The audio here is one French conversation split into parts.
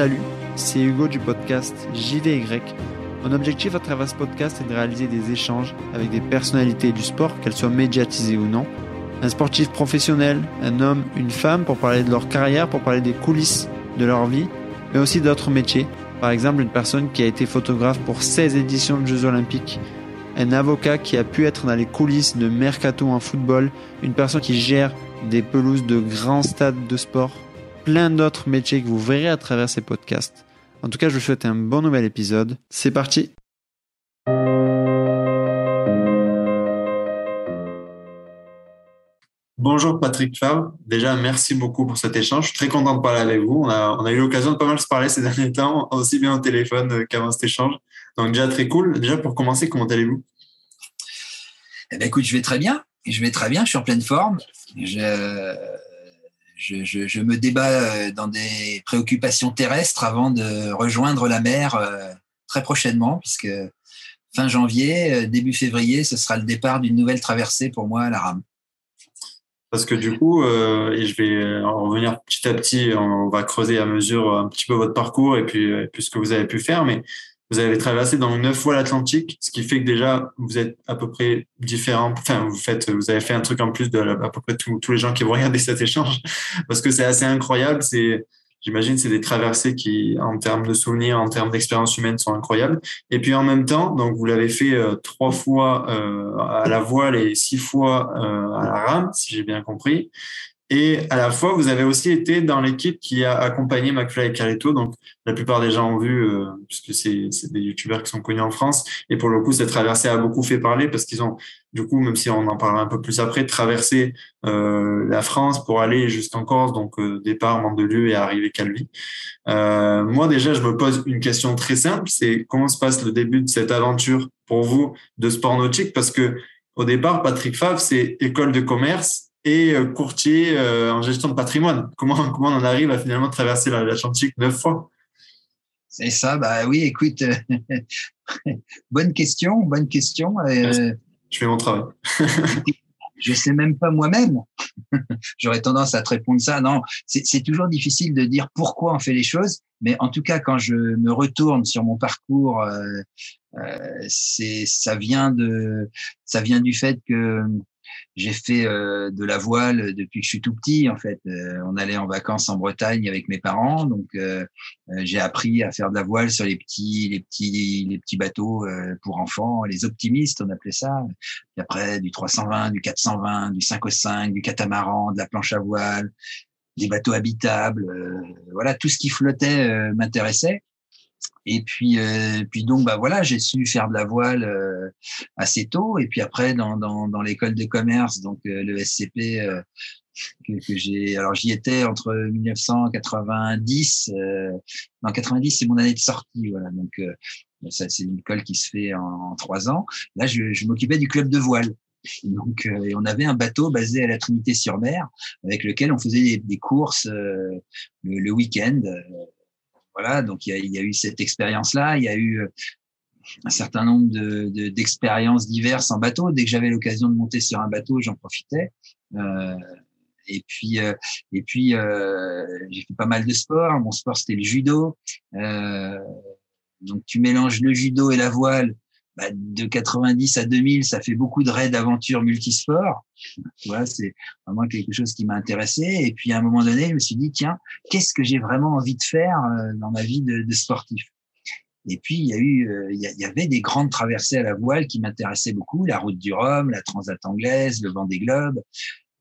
Salut, c'est Hugo du podcast JVY. Mon objectif à travers ce podcast est de réaliser des échanges avec des personnalités du sport, qu'elles soient médiatisées ou non. Un sportif professionnel, un homme, une femme, pour parler de leur carrière, pour parler des coulisses de leur vie, mais aussi d'autres métiers. Par exemple, une personne qui a été photographe pour 16 éditions de Jeux Olympiques, un avocat qui a pu être dans les coulisses de Mercato en football, une personne qui gère des pelouses de grands stades de sport, plein d'autres métiers que vous verrez à travers ces podcasts. En tout cas, je vous souhaite un bon nouvel épisode. C'est parti Bonjour Patrick Favre. Déjà, merci beaucoup pour cet échange. Je suis très content de parler avec vous. On a, on a eu l'occasion de pas mal se parler ces derniers temps, aussi bien au téléphone qu'avant cet échange. Donc déjà, très cool. Déjà, pour commencer, comment allez-vous? Eh ben, Écoute, je vais très bien. Je vais très bien. Je suis en pleine forme. Je, je, me débat dans des préoccupations terrestres avant de rejoindre la mer euh, très prochainement, puisque fin janvier, début février, ce sera le départ d'une nouvelle traversée pour moi à la rame. Parce que du coup, euh, et je vais en revenir petit à petit, on va creuser à mesure un petit peu votre parcours et puis, et puis ce que vous avez pu faire, mais vous avez traversé donc neuf fois l'Atlantique, ce qui fait que déjà vous êtes à peu près différent. Enfin, vous faites, vous avez fait un truc en plus de à peu près tous les gens qui vont regarder cet échange, parce que c'est assez incroyable. C'est J'imagine c'est des traversées qui, en termes de souvenirs, en termes d'expérience humaine, sont incroyables. Et puis en même temps, donc vous l'avez fait euh, trois fois euh, à la voile et six fois euh, à la rame, si j'ai bien compris. Et à la fois, vous avez aussi été dans l'équipe qui a accompagné McFly et Carito. Donc, la plupart des gens ont vu, euh, puisque c'est des youtubeurs qui sont connus en France. Et pour le coup, cette traversée a beaucoup fait parler parce qu'ils ont, du coup, même si on en parlera un peu plus après, traversé euh, la France pour aller jusqu'en Corse, donc euh, départ Mandelieu et arriver Calvi. Euh, moi, déjà, je me pose une question très simple. C'est comment se passe le début de cette aventure pour vous de sport nautique? Parce que au départ, Patrick Favre, c'est école de commerce et euh, courtier euh, en gestion de patrimoine. Comment, comment on en arrive à finalement traverser l'Atlantique neuf fois? C'est ça, bah oui, écoute, bonne question, bonne question. Euh, je fais mon travail. je sais même pas moi-même. J'aurais tendance à te répondre ça. Non, c'est toujours difficile de dire pourquoi on fait les choses, mais en tout cas, quand je me retourne sur mon parcours, euh, c'est ça vient de ça vient du fait que j'ai fait euh, de la voile depuis que je suis tout petit. En fait, euh, on allait en vacances en Bretagne avec mes parents, donc euh, j'ai appris à faire de la voile sur les petits, les petits, les petits bateaux pour enfants, les optimistes, on appelait ça. Et après, du 320, du 420, du 5 au 5, du catamaran, de la planche à voile, des bateaux habitables. voilà, tout ce qui flottait m'intéressait. Et puis, euh, puis donc, bah voilà, j'ai su faire de la voile euh, assez tôt. Et puis après, dans, dans, dans l'école de commerce, donc euh, le SCP, euh, que, que j'ai. Alors, j'y étais entre 1990. non, 90, c'est mon année de sortie. Voilà. Donc, ça, c'est une école qui se fait en, trois ans. Là, je, je m'occupais du club de voile. Donc, euh, on avait un bateau basé à la Trinité-sur-Mer avec lequel on faisait des, des courses le, le week-end voilà, donc il y a, eu cette expérience-là. Il y a eu euh, un certain nombre d'expériences diverses en bateau. Dès que j'avais l'occasion de monter sur un bateau, j'en profitais. Euh, et puis, euh, et puis j'ai fait pas mal de sport. Mon sport, c'était le judo. donc, tu mélanges le judo et la voile. Bah, de 90 à 2000, ça fait beaucoup de raids d'aventure multisport. Voilà, c'est vraiment quelque chose qui m'a intéressé. Et puis à un moment donné, je me suis dit tiens, qu'est-ce que j'ai vraiment envie de faire euh, dans ma vie de, de sportif? Et puis il y a eu, euh, il y avait des grandes traversées à la voile qui m'intéressaient beaucoup, la route du Rhum, la Transat anglaise, le Vendée Globe.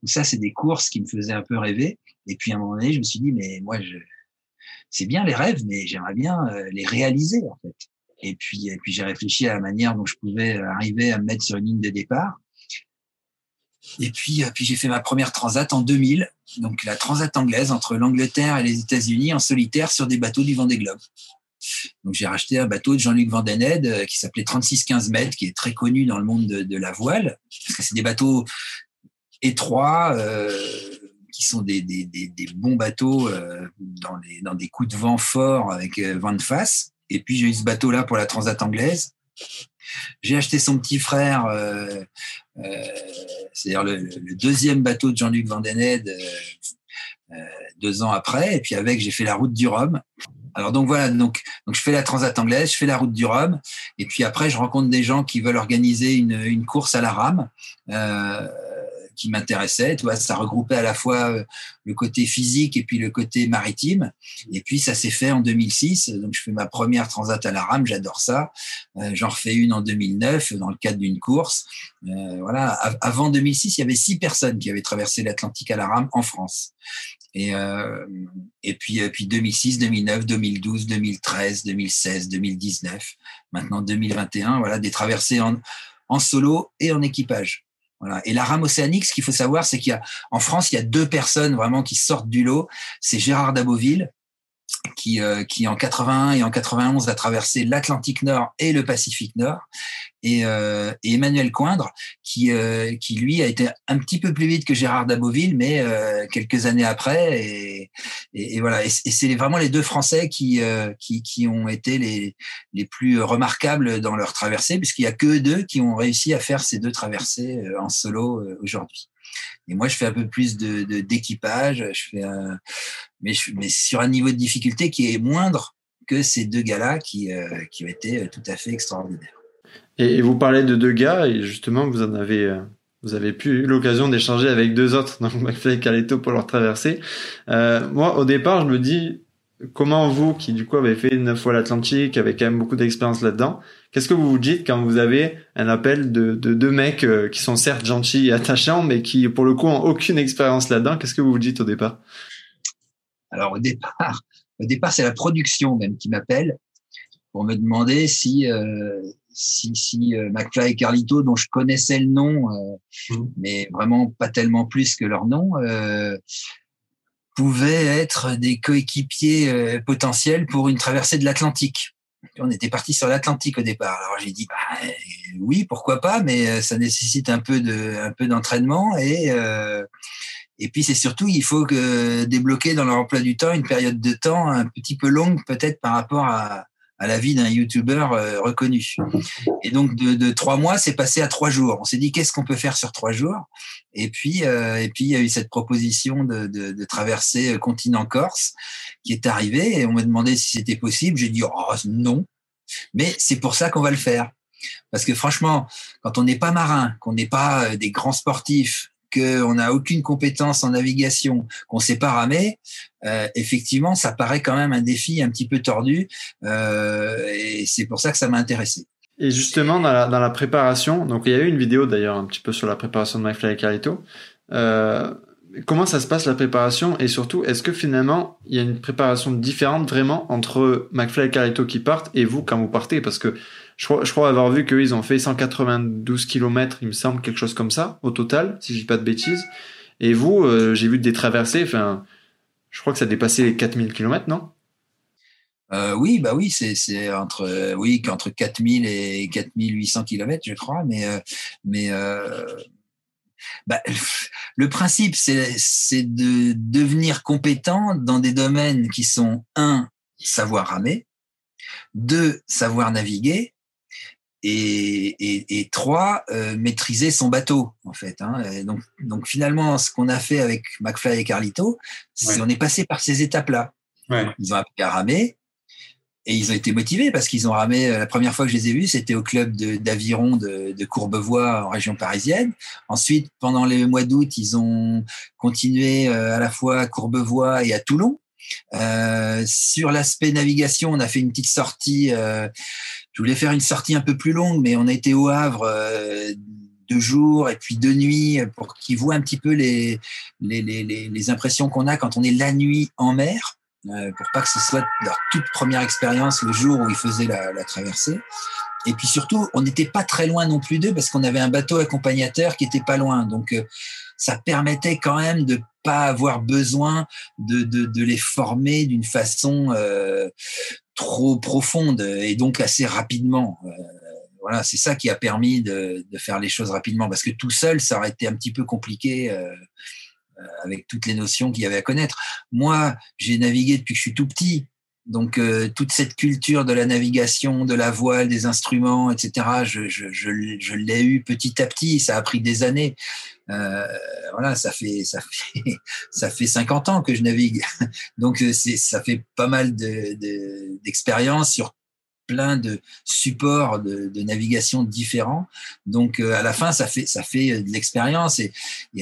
Tout ça, c'est des courses qui me faisaient un peu rêver. Et puis à un moment donné, je me suis dit mais moi, je... c'est bien les rêves, mais j'aimerais bien euh, les réaliser en fait. Et puis, et puis j'ai réfléchi à la manière dont je pouvais arriver à me mettre sur une ligne de départ. Et puis, euh, puis j'ai fait ma première transat en 2000, donc la transat anglaise entre l'Angleterre et les États-Unis en solitaire sur des bateaux du Vendée Globe. Donc j'ai racheté un bateau de Jean-Luc Vandened euh, qui s'appelait 3615 mètres, qui est très connu dans le monde de, la voile, parce que c'est des bateaux étroits, euh, qui sont des, des, bons bateaux euh, dans, les, dans des coups de vent forts avec vent de face. Et puis j'ai eu ce bateau-là pour la Transat anglaise. J'ai acheté son petit frère, euh, euh, c'est-à-dire le, deuxième bateau de Jean-Luc Vandened euh, deux ans après. Et puis avec, j'ai fait la route du Rhum. Alors donc voilà, donc, je fais la Transat anglaise, je fais la route du Rhum, et puis après je rencontre des gens qui veulent organiser une course à la rame. Euh, qui m'intéressait. Tu vois, ça regroupait à la fois euh, le côté physique et puis le côté maritime. Et puis ça s'est fait en 2006. Donc je fais ma première transat à la rame, j'adore ça. Euh, j'en refais une en 2009 dans le cadre d'une course. Euh, voilà. Avant 2006, il y avait six personnes qui avaient traversé l'Atlantique à la rame en France. Et, euh, puis, puis 2006, 2009, 2012, 2013, 2016, 2019, maintenant 2021, voilà, des traversées en solo et en équipage. Voilà. Et la rame océanique, ce qu'il faut savoir, c'est qu'il y a, en France, il y a deux personnes vraiment qui sortent du lot. C'est Gérard Daboville, qui, euh, qui en 81 et en 91 a traversé l'Atlantique Nord et le Pacifique Nord, et, euh, et Emmanuel Coindre, qui, euh, qui lui a été un petit peu plus vite que Gérard Daboville, mais euh, quelques années après, et, et, voilà. Et, c'est vraiment les deux Français qui, euh, qui, qui ont été les, les plus remarquables dans leur traversée, puisqu'il y a que deux qui ont réussi à faire ces deux traversées en solo aujourd'hui. Et moi, je fais un peu plus de d'équipage, je fais mais, sur un niveau de difficulté qui est moindre que ces deux gars-là qui, euh, qui ont été euh, tout à fait extraordinaires. Et, vous parlez de deux gars, et justement, vous en avez, euh, vous avez pu eu l'occasion d'échanger avec deux autres, donc McFly et Carlito pour leur traversée. Euh, moi, au départ, je me dis, comment vous, qui du coup avez fait neuf fois l'Atlantique, avec quand même beaucoup d'expérience là-dedans, Qu'est-ce que vous vous dites quand vous avez un appel de, de deux mecs euh, qui sont certes gentils et attachants, mais qui, pour le coup, ont aucune expérience là-dedans? Qu'est-ce que vous vous dites au départ? Alors, au départ, au départ, c'est la production même qui m'appelle pour me demander si, euh, si, si euh, McFly et Carlito, dont je connaissais le nom, euh, mmh. mais vraiment pas tellement plus que leur nom, pouvaient être des coéquipiers potentiels pour une traversée de l'Atlantique. On était parti sur l'Atlantique au départ. Alors j'ai dit bah, oui, pourquoi pas, mais euh, ça nécessite un peu de un peu d'entraînement et euh, et puis c'est surtout il faut que débloquer dans leur emploi du temps une période de temps un petit peu longue peut-être par rapport à à la vie d'un youtubeur euh, reconnu. Et donc de, trois mois, c'est passé à trois jours. On s'est dit qu'est-ce qu'on peut faire sur trois jours? Et puis euh, et puis il y a eu cette proposition de, de, de traverser continent Corse qui est arrivée et on m'a demandé si c'était possible. J'ai dit oh non, mais c'est pour ça qu'on va le faire. Parce que franchement, quand on n'est pas marin, qu'on n'est pas euh, des grands sportifs, qu'on n'a aucune compétence en navigation, qu'on ne sait pas ramer, euh, effectivement, ça paraît quand même un défi un petit peu tordu. Euh, et c'est pour ça que ça m'a intéressé. Et justement, dans la, préparation, donc il y a eu une vidéo d'ailleurs un petit peu sur la préparation de MyFly et Carito. Euh, comment ça se passe la préparation? Et surtout, est-ce que finalement il y a une préparation différente vraiment entre McFly et Carito qui partent et vous quand vous partez? Parce que je crois, avoir vu qu'ils ont fait 192 km, il me semble, quelque chose comme ça, au total, si je dis pas de bêtises. Et vous, euh, j'ai vu des traversées, enfin, je crois que ça dépassait les 4000 km, non? Euh, oui, bah oui, c'est entre euh, oui qu'entre 4000 et 4800 km, je crois, mais mais bah, le principe, c'est de devenir compétent dans des domaines qui sont un savoir ramer, deux savoir naviguer, et, et, et trois, euh, maîtriser son bateau, en fait. Hein. donc, donc, finalement, ce qu'on a fait avec McFly et Carlito, c'est on est passé par ces étapes-là. Ouais. Ils ont appris à ramer et ils ont été motivés parce qu'ils ont ramé. Euh, la première fois que je les ai vus, c'était au club d'aviron de, de, Courbevoie en région parisienne. Ensuite, pendant les mois d'août, ils ont continué euh, à la fois à Courbevoie et à Toulon. Euh, sur l'aspect navigation, on a fait une petite sortie. Euh, je voulais faire une sortie un peu plus longue, mais on a été au Havre euh, deux jours et puis deux nuits pour qu'ils voient un petit peu les, les, les, les impressions qu'on a quand on est la nuit en mer, euh, pour pas que ce soit leur toute première expérience le jour où ils faisaient la, traversée. Et puis surtout, on n'était pas très loin non plus d'eux parce qu'on avait un bateau accompagnateur qui était pas loin. Donc, euh, ça permettait quand même de pas avoir besoin de, de, de les former d'une façon trop profonde et donc assez rapidement. Euh, voilà, c'est ça qui a permis de, faire les choses rapidement, parce que tout seul, ça aurait été un petit peu compliqué euh, euh avec toutes les notions qu'il y avait à connaître. Moi, j'ai navigué depuis que je suis tout petit. Donc euh, toute cette culture de la navigation, de la voile, des instruments, etc. Je, je, je, je l'ai eu petit à petit. Ça a pris des années. Euh, voilà, ça fait ça fait ça fait 50 ans que je navigue. Donc euh, ça fait pas mal de, sur plein de supports de, navigation différents. Donc euh, à la fin, ça fait ça fait euh, de l'expérience et,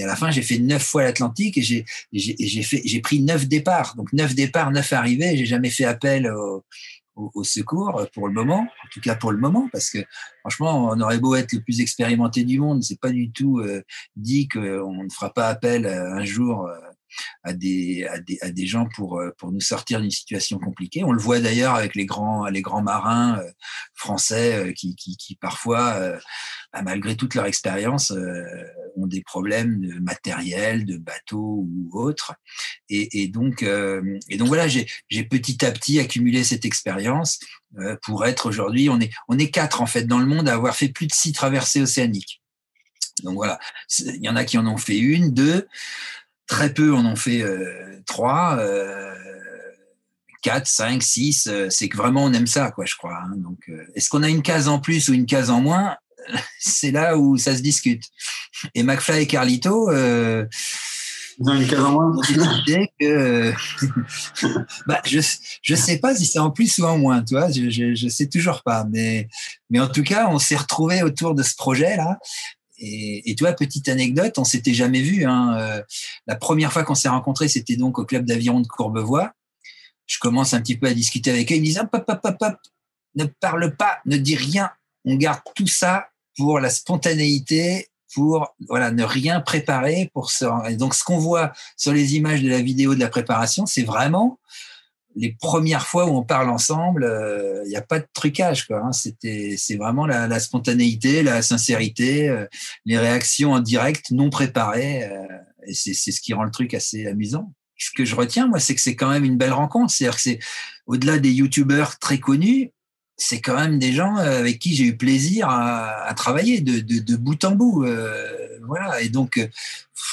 à la fin, j'ai fait neuf fois l'Atlantique et j'ai j'ai fait j'ai pris neuf départs. Donc neuf départs, neuf arrivées. J'ai jamais fait appel au, secours pour le moment, en tout cas pour le moment, parce que franchement, on aurait beau être le plus expérimenté du monde, c'est pas du tout euh, dit qu'on ne fera pas appel un jour à des, à des, à des gens pour, euh, pour nous sortir d'une situation compliquée. On le voit d'ailleurs avec les grands, les grands marins euh, français euh, qui, qui, parfois, bah, malgré toute leur expérience, ont des problèmes de matériel, de bateau ou autre. Et, et donc, et donc voilà, j'ai petit à petit accumulé cette expérience pour être aujourd'hui, on est, on est quatre en fait dans le monde à avoir fait plus de six traversées océaniques. Donc voilà, il y en a qui en ont fait une, deux. Très peu en ont fait euh, trois, euh, quatre, cinq, six. Euh, c'est que vraiment on aime ça, quoi, je crois. Hein. Donc, euh, est-ce qu'on a une case en plus ou une case en moins? C'est là où ça se discute. Et McFly et Carlito. Euh, ils ont une case en moins? que, bah, je je sais pas si c'est en plus ou en moins, tu vois. Je, je, je sais toujours pas, mais mais en tout cas, on s'est retrouvé autour de ce projet là et, et, tu vois, petite anecdote, on s'était jamais vu. Hein. Euh, la première fois qu'on s'est rencontrés, c'était donc au club d'aviron de Courbevoie. Je commence un petit peu à discuter avec eux. Ils me disent hop, hop, hop, hop, ne parle pas, ne dis rien. On garde tout ça pour la spontanéité, pour voilà ne rien préparer donc ce qu'on voit sur les images de la vidéo de la préparation, c'est vraiment les premières fois où on parle ensemble, il euh, n'y a pas de trucage. Hein. C'était, c'est vraiment la, spontanéité, la sincérité, euh, les réactions en direct, non préparées. Euh, et c'est, ce qui rend le truc assez amusant. Ce que je retiens, moi, c'est que c'est quand même une belle rencontre. C'est-à-dire que c'est au-delà des youtubeurs très connus, c'est quand même des gens avec qui j'ai eu plaisir à, travailler de, bout en bout. Voilà. Et donc,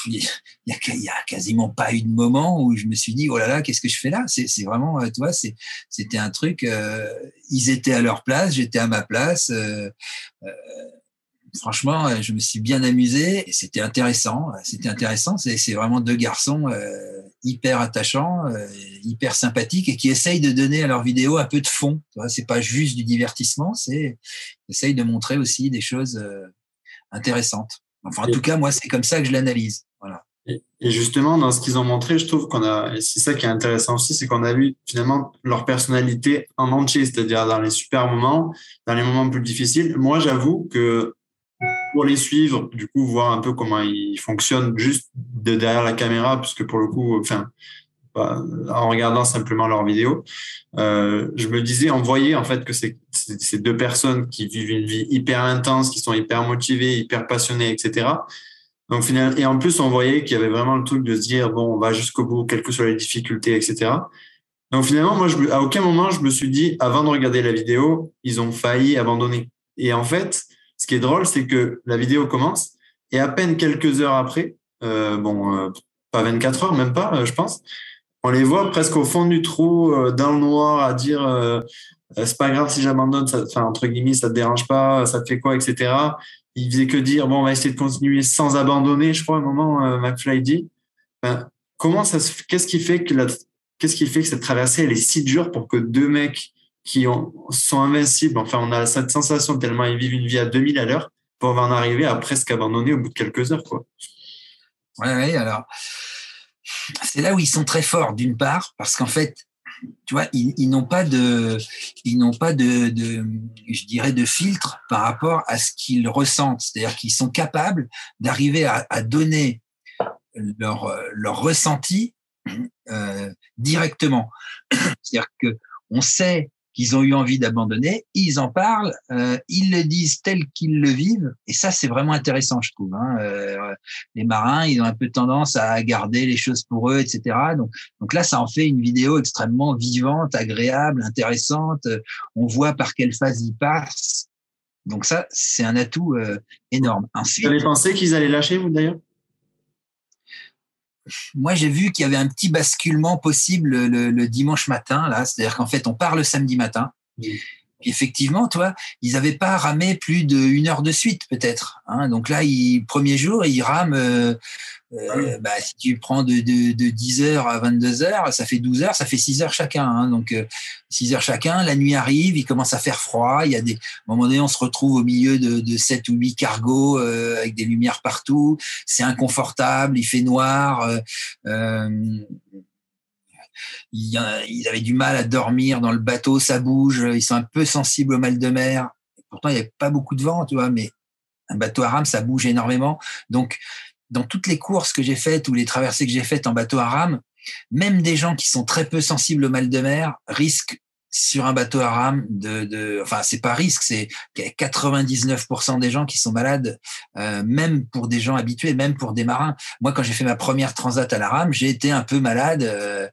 il y, a, a quasiment pas eu de moment où je me suis dit, oh là là, qu'est-ce que je fais là? C'est vraiment, tu vois, c'était un truc, euh, ils étaient à leur place, j'étais à ma place. Euh, euh, franchement, je me suis bien amusé et c'était intéressant. C'était intéressant. C'est vraiment deux garçons euh, hyper attachants, euh, hyper sympathiques et qui essayent de donner à leur vidéo un peu de fond. C'est pas juste du divertissement, c'est essayent de montrer aussi des choses euh, intéressantes. Enfin, en tout cas, moi, c'est comme ça que je l'analyse. Voilà. Et justement, dans ce qu'ils ont montré, je trouve qu'on a, et c'est ça qui est intéressant aussi, c'est qu'on a vu finalement leur personnalité en entier, c'est-à-dire dans les super moments, dans les moments plus difficiles. Moi, j'avoue que pour les suivre, du coup, voir un peu comment ils fonctionnent juste de derrière la caméra, puisque pour le coup, enfin, en regardant simplement leurs vidéos, euh, je me disais, on voyait en fait que c'est ces deux personnes qui vivent une vie hyper intense, qui sont hyper motivées, hyper passionnées, etc. Donc finalement, et en plus, on voyait qu'il y avait vraiment le truc de se dire, bon, on va jusqu'au bout, quelles que soient les difficultés, etc. Donc finalement, moi, je, à aucun moment, je me suis dit, avant de regarder la vidéo, ils ont failli abandonner. Et en fait, ce qui est drôle, c'est que la vidéo commence et à peine quelques heures après, euh, bon, euh, pas 24 heures, même pas, je pense, on les voit presque au fond du trou, euh, dans le noir, à dire euh, c'est pas grave si j'abandonne, enfin, entre guillemets, ça te dérange pas, ça te fait quoi, etc. Il faisait que dire bon, on va essayer de continuer sans abandonner, je crois, à un moment, McFly dit. Ben, comment ça qu'est-ce qui fait que la, qu'est-ce qui fait que cette traversée elle est si dure pour que deux mecs qui ont, sont invincibles. Enfin, on a cette sensation tellement ils vivent une vie à 2000 à l'heure pour en arriver à presque abandonner au bout de quelques heures, quoi. Ouais, ouais, alors. C'est là où ils sont très forts, d'une part, parce qu'en fait, tu vois, ils, n'ont pas de, ils n'ont pas de, je dirais, de filtre par rapport à ce qu'ils ressentent. C'est-à-dire qu'ils sont capables d'arriver à, à, donner leur, leur ressenti euh, directement. C'est-à-dire que on sait qu'ils ont eu envie d'abandonner, ils en parlent, euh, ils le disent tel qu'ils le vivent, et ça c'est vraiment intéressant, je trouve. Hein. Euh, les marins, ils ont un peu tendance à garder les choses pour eux, etc. Donc, donc là, ça en fait une vidéo extrêmement vivante, agréable, intéressante. On voit par quelle phase ils passent. Donc ça, c'est un atout euh, énorme. Ensuite, vous avez pensé qu'ils allaient lâcher, vous d'ailleurs? Moi, j'ai vu qu'il y avait un petit basculement possible le, dimanche matin, là. C'est-à-dire qu'en fait, on part le samedi matin. Effectivement, toi, ils n'avaient pas ramé plus d'une heure de suite, peut-être. Hein. Donc là, il, premier jour, ils rament euh, euh, bah, si tu prends de, de, de 10h à 22h, ça fait 12 heures, ça fait 6 heures chacun. Hein. Donc, euh, 6 heures chacun, la nuit arrive, il commence à faire froid. Il y a des, à un moment donné, on se retrouve au milieu de, de 7 ou 8 cargos euh, avec des lumières partout. C'est inconfortable, il fait noir. Euh ils avaient du mal à dormir dans le bateau, ça bouge, ils sont un peu sensibles au mal de mer. Pourtant, il n'y avait pas beaucoup de vent, tu vois, mais un bateau à rame, ça bouge énormément. Donc, dans toutes les courses que j'ai faites ou les traversées que j'ai faites en bateau à rame, même des gens qui sont très peu sensibles au mal de mer risquent sur un bateau à rame de, de enfin c'est pas risque, c'est 99% des gens qui sont malades, euh, même pour des gens habitués, même pour des marins. Moi, quand j'ai fait ma première transat à la rame, j'ai été un peu malade, euh,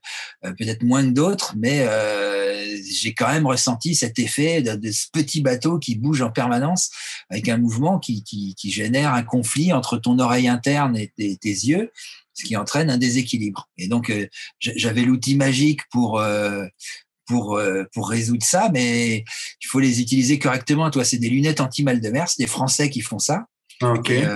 euh, peut-être moins que d'autres, mais j'ai quand même ressenti cet effet de, ce petit bateau qui bouge en permanence avec un mouvement qui, génère un conflit entre ton oreille interne et tes yeux ce qui entraîne un déséquilibre. Et donc, j'avais l'outil magique pour pour, euh, pour résoudre ça, mais il faut les utiliser correctement. Toi, c'est des lunettes anti-mal de mer, c'est des Français qui font ça. Ok. Euh,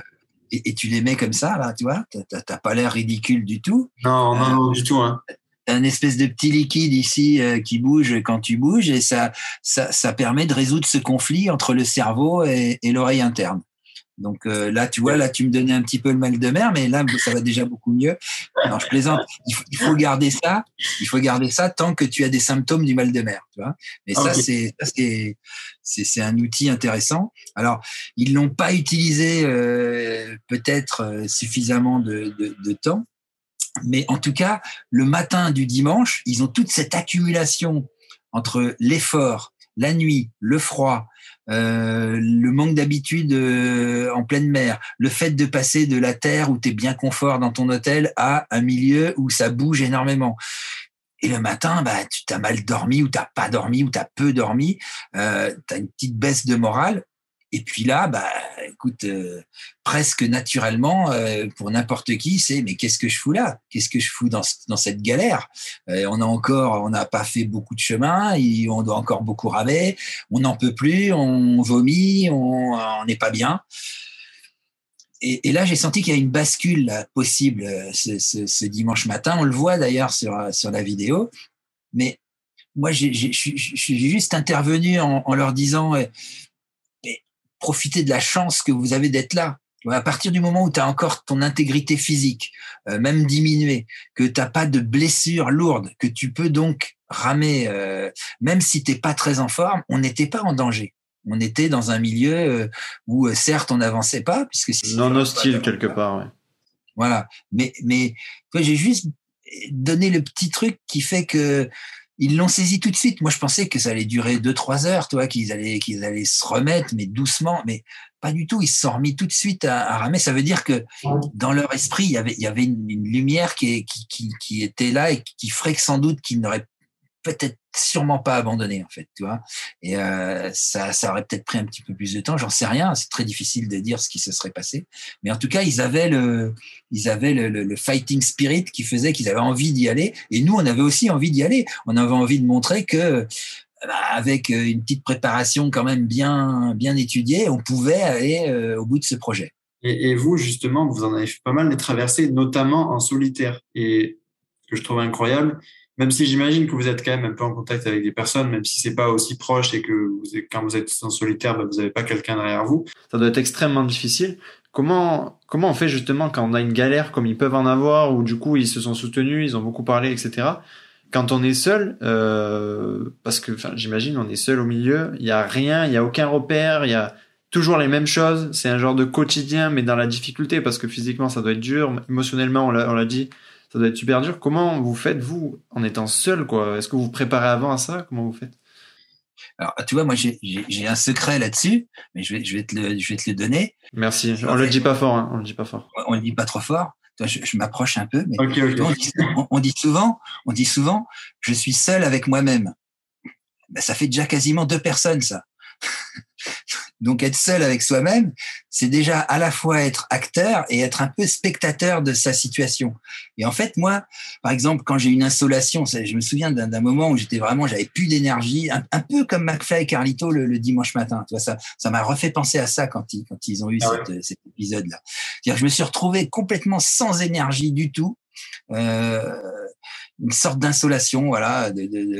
et, tu les mets comme ça, là, tu vois, t'as pas l'air ridicule du tout. Non, non, non, du tout. Hein. Un espèce de petit liquide ici euh, qui bouge quand tu bouges et ça, ça, ça permet de résoudre ce conflit entre le cerveau et l'oreille interne. Donc euh, là, tu vois, là, tu me donnais un petit peu le mal de mer, mais là, ça va déjà beaucoup mieux. Non, je plaisante. Il faut, garder ça. Il faut garder ça tant que tu as des symptômes du mal de mer, tu vois. Mais ça, c'est c'est un outil intéressant. Alors, ils l'ont pas utilisé euh, peut-être euh, suffisamment de, de, de temps, mais en tout cas, le matin du dimanche, ils ont toute cette accumulation entre l'effort, la nuit, le froid, euh, le manque d'habitude euh, en pleine mer, le fait de passer de la terre où tu es bien confort dans ton hôtel à un milieu où ça bouge énormément. Et le matin, bah, tu as mal dormi ou t'as pas dormi ou tu as peu dormi, euh, tu une petite baisse de morale. Et puis là, bah, écoute, euh, presque naturellement, euh, pour n'importe qui, c'est mais qu'est-ce que je fous là? Qu'est-ce que je fous dans, cette galère? Euh, On a encore, on n'a pas fait beaucoup de chemin, on doit encore beaucoup ramer, on n'en peut plus, on vomit, on n'est pas bien. Et, là, j'ai senti qu'il y a une bascule possible ce, dimanche matin. On le voit d'ailleurs sur, sur la vidéo. Mais moi, j'ai juste intervenu en, en leur disant profiter de la chance que vous avez d'être là. À partir du moment où tu as encore ton intégrité physique, euh, même diminuée, que tu n'as pas de blessures lourdes, que tu peux donc ramer, euh, même si tu n'es pas très en forme, on n'était pas en danger. On était dans un milieu euh, où certes on n'avançait pas, puisque non hostile quelque part. Voilà, mais mais j'ai juste donné le petit truc qui fait que ils l'ont saisi tout de suite. Moi, je pensais que ça allait durer deux, trois heures, toi, qu'ils allaient, qu'ils allaient se remettre, mais doucement, mais pas du tout. Ils se sont remis tout de suite à, ramer. Ça veut dire que dans leur esprit, il y avait, il y avait une, lumière qui, qui, qui, qui, était là et qui ferait que sans doute qu'ils n'auraient peut-être sûrement pas abandonné en fait, tu vois. Et euh, ça, ça aurait peut-être pris un petit peu plus de temps, j'en sais rien. C'est très difficile de dire ce qui se serait passé, mais en tout cas, ils avaient le, ils avaient le, fighting spirit qui faisait qu'ils avaient envie d'y aller, et nous, on avait aussi envie d'y aller. On avait envie de montrer que bah, avec une petite préparation quand même bien bien étudiée, on pouvait aller euh, au bout de ce projet. Et, et, vous, justement, vous en avez fait pas mal des traversées, notamment en solitaire. Et que je trouve incroyable, même si j'imagine que vous êtes quand même un peu en contact avec des personnes, même si c'est pas aussi proche et que quand vous êtes en solitaire, bah, vous n'avez pas quelqu'un derrière vous. Ça doit être extrêmement difficile. Comment, comment on fait justement quand on a une galère comme ils peuvent en avoir, ou du coup ils se sont soutenus, ils ont beaucoup parlé, etc. Quand on est seul, euh, parce que j'imagine on est seul au milieu, il y a rien, il y a aucun repère, il y a toujours les mêmes choses. C'est un genre de quotidien, mais dans la difficulté, parce que physiquement ça doit être dur, émotionnellement on l'a dit, ça doit être super dur. Comment vous faites, vous, en étant seul, quoi? Est-ce que vous vous préparez avant à ça? Comment vous faites? Alors, tu vois, moi, j'ai un secret là-dessus, mais je vais, je, vais te le, je vais te le donner. Merci. On le dit pas fort, hein. on le dit pas fort. On le dit pas trop fort. Je, je m'approche un peu, mais on, dit, on, dit, souvent, on dit souvent, je suis seul avec moi-même. Ben, ça fait déjà quasiment deux personnes, ça. Donc être seul avec soi-même, c'est déjà à la fois être acteur et être un peu spectateur de sa situation. Et en fait, moi, par exemple, quand j'ai une insolation, je me souviens d'un moment où j'étais vraiment, j'avais plus d'énergie, un, peu comme McFly et Carlito le, dimanche matin. Tu vois, ça, ça m'a refait penser à ça quand ils, quand ils ont eu ah cet épisode-là. Je me suis retrouvé complètement sans énergie du tout. Euh, une sorte d'insolation, voilà,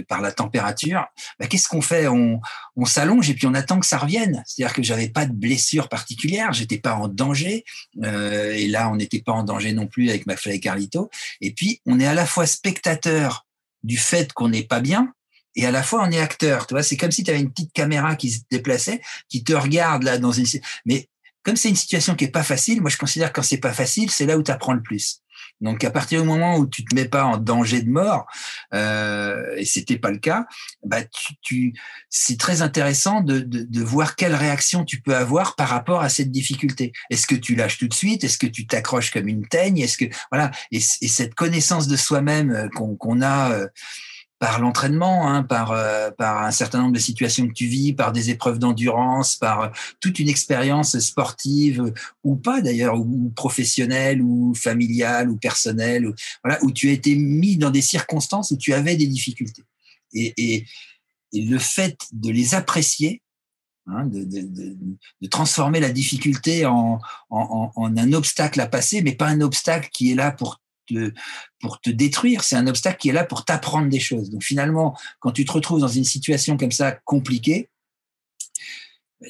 par la température. Bah, Qu'est-ce qu'on fait? On, on s'allonge et puis on attend que ça revienne. C'est-à-dire que j'avais pas de blessure particulière, j'étais pas en danger. Euh, et là, on n'était pas en danger non plus avec McFly et Carlito. Et puis, on est à la fois spectateur du fait qu'on n'est pas bien, et à la fois on est acteur. Tu vois, c'est comme si tu avais une petite caméra qui se déplaçait, qui te regarde là dans une. Mais comme c'est une situation qui est pas facile, moi je considère que quand c'est pas facile, c'est là où tu apprends le plus. Donc à partir du moment où tu te mets pas en danger de mort, euh, et c'était pas le cas, bah tu, tu c'est très intéressant de, de, voir quelle réaction tu peux avoir par rapport à cette difficulté. Est-ce que tu lâches tout de suite? Est-ce que tu t'accroches comme une teigne? Est-ce que voilà. Et, et, cette connaissance de soi-même euh, qu'on qu'on a euh, par l'entraînement, hein, par, euh, par un certain nombre de situations que tu vis, par des épreuves d'endurance, par euh, toute une expérience sportive ou pas d'ailleurs, ou, professionnelle ou familiale ou personnelle, voilà, où tu as été mis dans des circonstances où tu avais des difficultés. Et, et, le fait de les apprécier, hein, de, transformer la difficulté en, en, en, un obstacle à passer, mais pas un obstacle qui est là pour pour te détruire, c'est un obstacle qui est là pour t'apprendre des choses. Donc finalement, quand tu te retrouves dans une situation comme ça compliquée,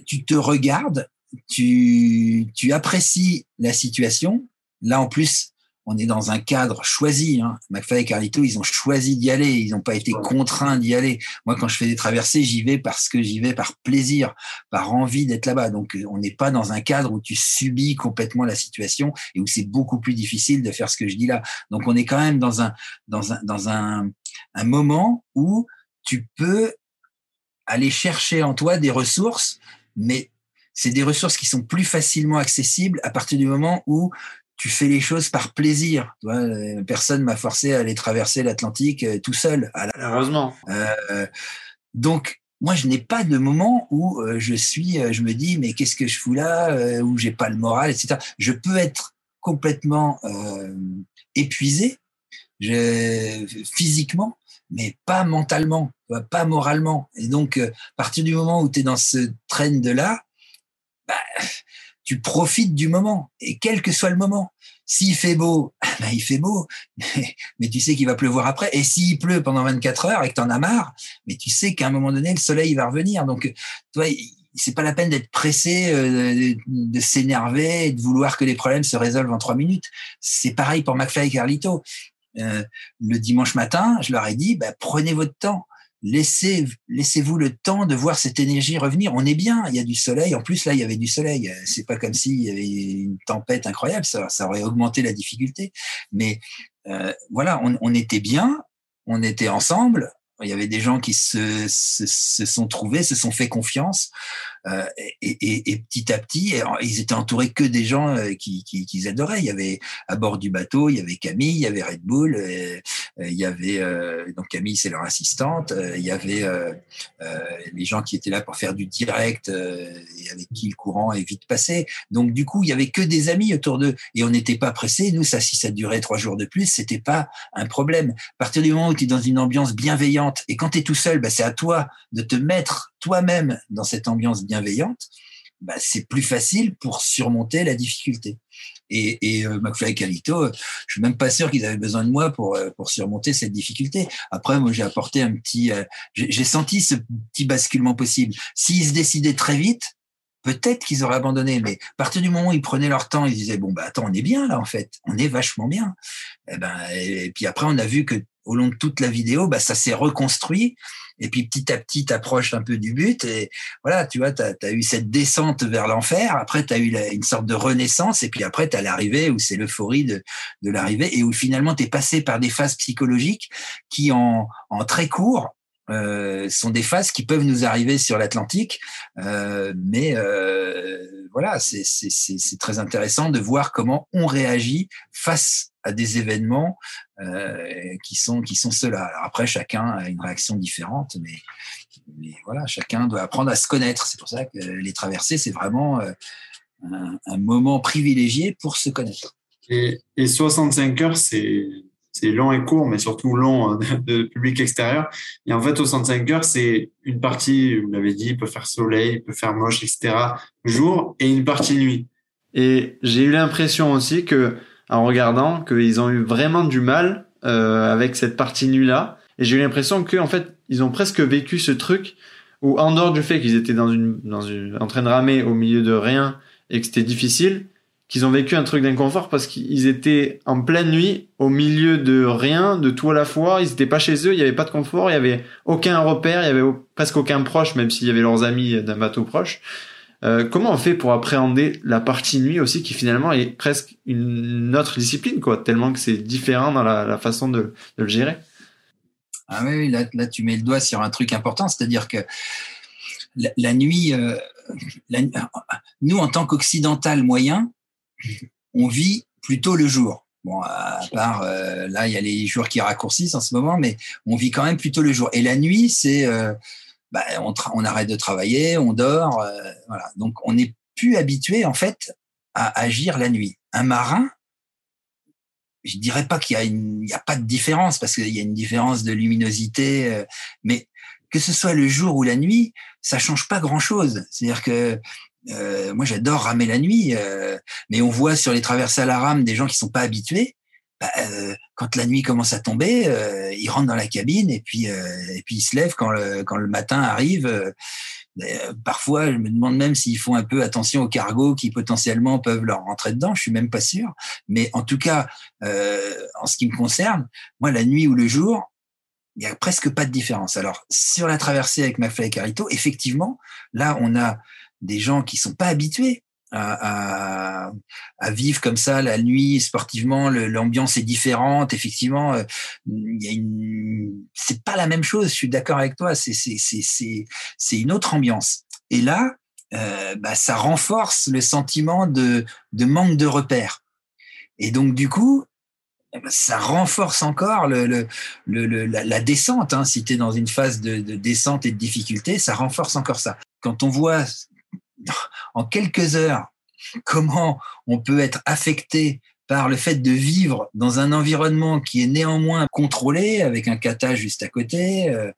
tu te regardes, tu, apprécies la situation. Là, en plus, on est dans un cadre choisi. Hein. McFly et Carlito, ils ont choisi d'y aller. Ils n'ont pas été contraints d'y aller. Moi, quand je fais des traversées, j'y vais parce que j'y vais par plaisir, par envie d'être là-bas. Donc, on n'est pas dans un cadre où tu subis complètement la situation et où c'est beaucoup plus difficile de faire ce que je dis là. Donc, on est quand même dans un, dans un, dans un, un moment où tu peux aller chercher en toi des ressources, mais c'est des ressources qui sont plus facilement accessibles à partir du moment où tu fais les choses par plaisir. Tu vois, euh, personne m'a forcé à aller traverser l'Atlantique euh, tout seul. Heureusement. Euh, donc, moi, je n'ai pas de moment où je suis, je me dis, mais qu'est-ce que je fous là, où j'ai pas le moral, etc. Je peux être complètement épuisé je, physiquement, mais pas mentalement, pas moralement. Et donc, à partir du moment où tu es dans ce train de là, bah, tu profites du moment, et quel que soit le moment. S'il fait beau, ben il fait beau, mais, tu sais qu'il va pleuvoir après. Et s'il pleut pendant 24 heures et que tu as marre, mais tu sais qu'à un moment donné, le soleil va revenir. Donc, toi, c'est pas la peine d'être pressé, euh, de, s'énerver de vouloir que les problèmes se résolvent en trois minutes. C'est pareil pour McFly et Carlito. Euh, le dimanche matin, je leur ai dit, ben, prenez votre temps laissez, laissez-vous le temps de voir cette énergie revenir. On est bien, il y a du soleil. En plus, là, il y avait du soleil. C'est pas comme s'il y avait une tempête incroyable. Ça, ça aurait augmenté la difficulté. Mais euh, voilà, on, on, était bien, on était ensemble. Il y avait des gens qui se, se, se sont trouvés, se sont fait confiance. Euh, et, et, et, petit à petit, ils étaient entourés que des gens euh, qui, qui, qui, adoraient. Il y avait à bord du bateau, il y avait Camille, il y avait Red Bull, euh, il y avait donc Camille, c'est leur assistante. il y avait les gens qui étaient là pour faire du direct et avec qui le courant est vite passé. Donc du coup, il y avait que des amis autour d'eux et on n'était pas pressés. Nous, ça, si ça durait trois jours de plus, c'était pas un problème. À partir du moment où tu es dans une ambiance bienveillante et quand tu es tout seul, bah, c'est à toi de te mettre toi-même dans cette ambiance bienveillante, bah, c'est plus facile pour surmonter la difficulté. Et, et euh, McFly et Calito, je suis même pas sûr qu'ils avaient besoin de moi pour euh, pour surmonter cette difficulté. Après, moi, j'ai apporté un petit, euh, j'ai senti ce petit basculement possible. S'ils se décidaient très vite, peut-être qu'ils auraient abandonné. Mais à partir du moment où ils prenaient leur temps, ils disaient bon bah attends, on est bien là en fait, on est vachement bien. Et eh ben et puis après, on a vu que au long de toute la vidéo, bah, ça s'est reconstruit. Et puis petit à petit, t'approches un peu du but. Et voilà, tu vois, tu as, eu cette descente vers l'enfer. Après, tu as eu une sorte de renaissance. Et puis après, tu as l'arrivée où c'est l'euphorie de, de l'arrivée et où finalement, tu es passé par des phases psychologiques qui, en, en très court, euh, sont des phases qui peuvent nous arriver sur l'Atlantique, euh, mais euh, voilà, c'est très intéressant de voir comment on réagit face à des événements euh, qui sont qui sont ceux-là. après, chacun a une réaction différente, mais, mais, voilà, chacun doit apprendre à se connaître. C'est pour ça que les traversées, c'est vraiment euh, un, un, moment privilégié pour se connaître. Et, et 65 heures, c'est c'est long et court, mais surtout long euh, de, public extérieur. Et en fait, 65 heures, c'est une partie, vous l'avez dit, il peut faire soleil, il peut faire moche, etc. jour et une partie nuit. Et j'ai eu l'impression aussi que, en regardant, qu'ils ont eu vraiment du mal euh, avec cette partie nuit là. Et j'ai eu l'impression que, en fait, ils ont presque vécu ce truc où, en dehors du fait qu'ils étaient dans une, dans une, en train de ramer au milieu de rien et que c'était difficile, qu'ils ont vécu un truc d'inconfort parce qu'ils étaient en pleine nuit, au milieu de rien, de tout à la fois. Ils étaient pas chez eux, il y avait pas de confort, il y avait aucun repère, il y avait presque aucun proche, même s'il y avait leurs amis d'un bateau proche. Euh, comment on fait pour appréhender la partie nuit aussi, qui finalement est presque une autre discipline, quoi, tellement que c'est différent dans la, façon de, le gérer? Ah oui, là, tu mets le doigt sur un truc important, c'est-à-dire que la, nuit, euh, nous en tant qu'occidental moyen, on vit plutôt le jour. Bon, à part euh, là, il y a les jours qui raccourcissent en ce moment, mais on vit quand même plutôt le jour. Et la nuit, c'est bah, on, on, arrête de travailler, on dort, euh, voilà. Donc on n'est plus habitué en fait à agir la nuit. Un marin, je dirais pas qu'il y a pas de différence parce qu'il y a une différence de luminosité, euh, mais que ce soit le jour ou la nuit, ça change pas grand chose. C'est-à-dire que euh, moi, j'adore ramer la nuit, euh, mais on voit sur les traversées à la rame des gens qui sont pas habitués. Bah, euh, quand la nuit commence à tomber, euh, ils rentrent dans la cabine et puis et puis ils se lèvent quand le quand le matin arrive. parfois, je me demande même s'ils font un peu attention aux cargos qui potentiellement peuvent leur rentrer dedans. Je suis même pas sûr. Mais en tout cas, en ce qui me concerne, moi, la nuit ou le jour, il y a presque pas de différence. Alors sur la traversée avec McFly et Carito, effectivement, là, on a des gens qui sont pas habitués à, à, à, vivre comme ça la nuit sportivement l'ambiance est différente effectivement euh, il une c'est pas la même chose je suis d'accord avec toi c'est c'est une autre ambiance et là euh, bah, ça renforce le sentiment de de manque de repères et donc du coup ça renforce encore le, le, le, la, la, descente. Hein. Si tu es dans une phase de, de descente et de difficulté, ça renforce encore ça. Quand on voit en quelques heures comment on peut être affecté par le fait de vivre dans un environnement qui est néanmoins contrôlé avec un kata juste à côté. Euh,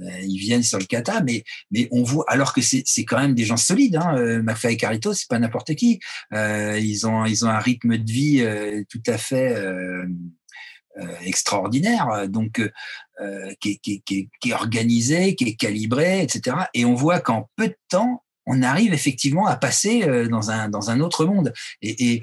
euh ils viennent sur le kata, mais mais on voit alors que c'est quand même des gens solides. Hein, euh, McFly et Carito, c'est pas n'importe qui. Ils ont ils ont un rythme de vie tout à fait extraordinaire, donc qui est, qui, est organisé, qui est calibré, etc. Et on voit qu'en peu de temps, on arrive effectivement à passer euh, dans un, dans un autre monde. Et,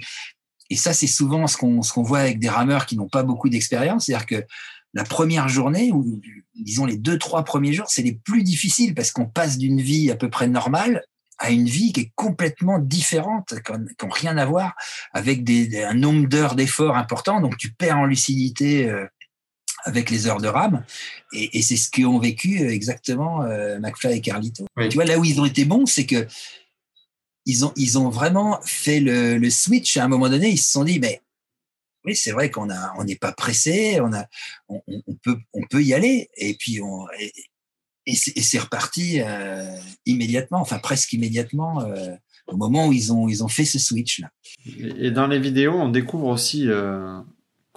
et, ça, c'est souvent ce qu'on ce qu'on voit avec des rameurs qui n'ont pas beaucoup d'expérience. C'est-à-dire que la première journée, ou disons les deux, trois premiers jours, c'est les plus difficiles parce qu'on passe d'une vie à peu près normale à une vie qui est complètement différente, qui n'a rien à voir avec des, un nombre d'heures d'efforts important. Donc tu perds en lucidité euh, avec les heures de rame. Et, et c'est ce qu'ont vécu euh, exactement euh, McFly et Carlito. Tu vois, là où ils ont été bons, c'est que ils ont, ils ont vraiment fait le, le, switch. À un moment donné, ils se sont dit, mais oui, c'est vrai qu'on a, on n'est pas pressé, on a, on, on, peut, on peut y aller. Et puis on, et, et c'est reparti euh, immédiatement, enfin presque immédiatement. Euh, au moment où ils ont, ils ont fait ce switch là. Et dans les vidéos, on découvre aussi euh,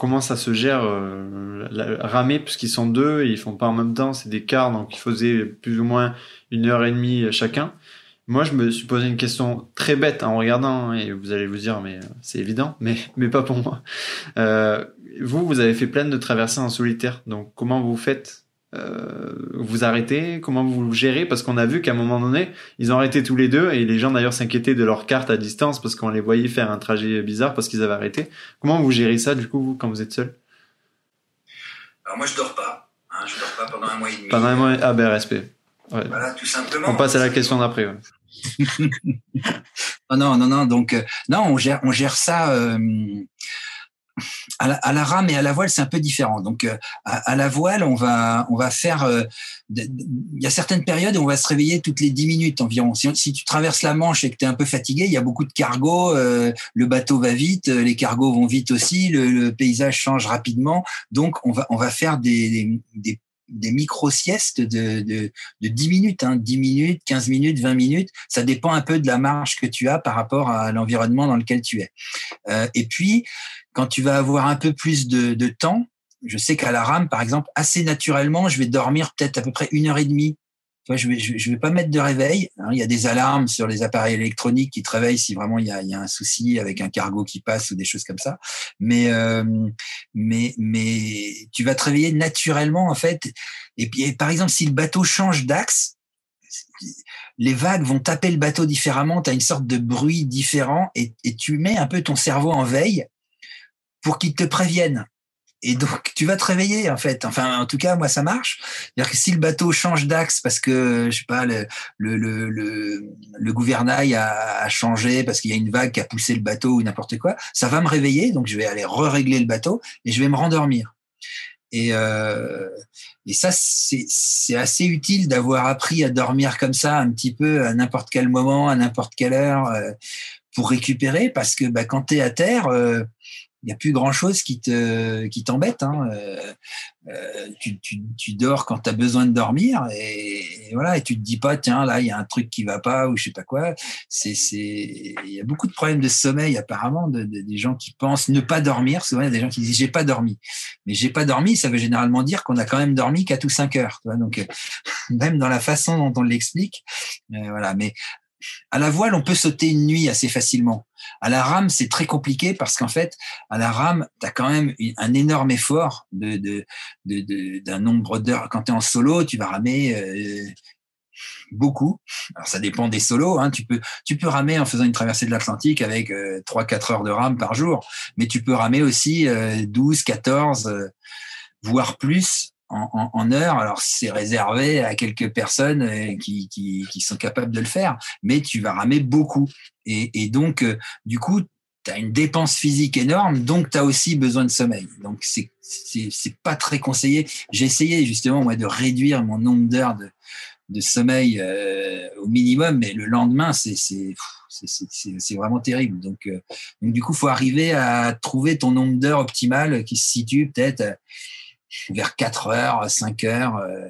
comment ça se gère euh, ramer puisqu'ils sont deux et ils font pas en même temps c'est des quarts donc il faisait plus ou moins une heure et demie chacun. Moi je me suis posé une question très bête en regardant et vous allez vous dire mais euh, c'est évident mais mais pas pour moi. Euh, vous vous avez fait plein de traversées en solitaire donc comment vous faites euh, vous arrêtez Comment vous gérez? Parce qu'on a vu qu'à un moment donné, ils ont arrêté tous les deux et les gens d'ailleurs s'inquiétaient de leur carte à distance parce qu'on les voyait faire un trajet bizarre parce qu'ils avaient arrêté. Comment vous gérez ça du coup vous quand vous êtes seul? Alors moi je dors pas. Hein, je dors pas pendant un mois et demi. Pendant un mois. Ah ben respect. Ouais. Voilà, tout simplement. On passe à la question d'après. Ouais. non, non, non, non. Donc, euh, non, on gère, on gère ça. Euh, à la, rame et à la voile, c'est un peu différent. Donc, euh, à, la voile, on va, on va faire. Euh, il y a certaines périodes où on va se réveiller toutes les 10 minutes environ. Si, tu traverses la Manche et que tu es un peu fatigué, il y a beaucoup de cargos, euh, le bateau va vite, les cargos vont vite aussi, le, paysage change rapidement. Donc, on va, on va faire des, des, micro-siestes de, de, de 10 minutes, hein, 10 minutes, 15 minutes, 20 minutes. Ça dépend un peu de la marge que tu as par rapport à l'environnement dans lequel tu es. Et puis, quand tu vas avoir un peu plus de, de temps, je sais qu'à la rame, par exemple, assez naturellement, je vais dormir peut-être à peu près une heure et demie je vais, je vais pas mettre de réveil. Hein. Il y a des alarmes sur les appareils électroniques qui te réveillent si vraiment il y a, il y a un souci avec un cargo qui passe ou des choses comme ça. Mais, euh, mais, mais tu vas te réveiller naturellement en fait. Et puis, par exemple, si le bateau change d'axe, les vagues vont taper le bateau différemment. Tu as une sorte de bruit différent et tu mets un peu ton cerveau en veille pour qu'il te prévienne. Et donc, tu vas te réveiller, en fait. Enfin, en tout cas, moi, ça marche. C'est-à-dire que si le bateau change d'axe parce que, je sais pas, le, le, le, le, gouvernail a, a, changé parce qu'il y a une vague qui a poussé le bateau ou n'importe quoi, ça va me réveiller. Donc, je vais aller re-régler le bateau et je vais me rendormir. Et, euh, et ça, c'est assez utile d'avoir appris à dormir comme ça, un petit peu à n'importe quel moment, à n'importe quelle heure, euh, pour récupérer. Parce que bah, quand tu es à terre, euh, il n'y a plus grand chose qui te qui t'embête. Hein. Euh, euh, tu, tu, dors quand tu as besoin de dormir et, voilà et tu te dis pas tiens là il y a un truc qui va pas ou je sais pas quoi. C'est c'est il y a beaucoup de problèmes de sommeil apparemment de, des gens qui pensent ne pas dormir. Souvent il y a des gens qui disent j'ai pas dormi, mais j'ai pas dormi ça veut généralement dire qu'on a quand même dormi qu'à tout 5 heures. Donc même dans la façon dont on l'explique, euh, voilà. Mais à la voile, on peut sauter une nuit assez facilement. À la rame, c'est très compliqué parce qu'en fait, à la rame, tu as quand même un énorme effort de, de, d'un nombre d'heures. Quand tu es en solo, tu vas ramer euh, beaucoup. Alors ça dépend des solos. Hein. Tu peux tu peux ramer en faisant une traversée de l'Atlantique avec euh, 3-4 heures de rame par jour, mais tu peux ramer aussi euh, 12, 14, euh, voire plus en, en, heure. Alors c'est réservé à quelques personnes euh, qui, qui, qui, sont capables de le faire, mais tu vas ramer beaucoup. Et, et donc, euh, du coup, tu as une dépense physique énorme, donc tu as aussi besoin de sommeil. Donc c'est c'est pas très conseillé. J'ai essayé justement moi de réduire mon nombre d'heures de, de sommeil euh, au minimum, mais le lendemain c'est c'est vraiment terrible. Donc, donc du coup, faut arriver à trouver ton nombre d'heures optimal qui se situe peut-être vers 4 heures, 5 heures, euh,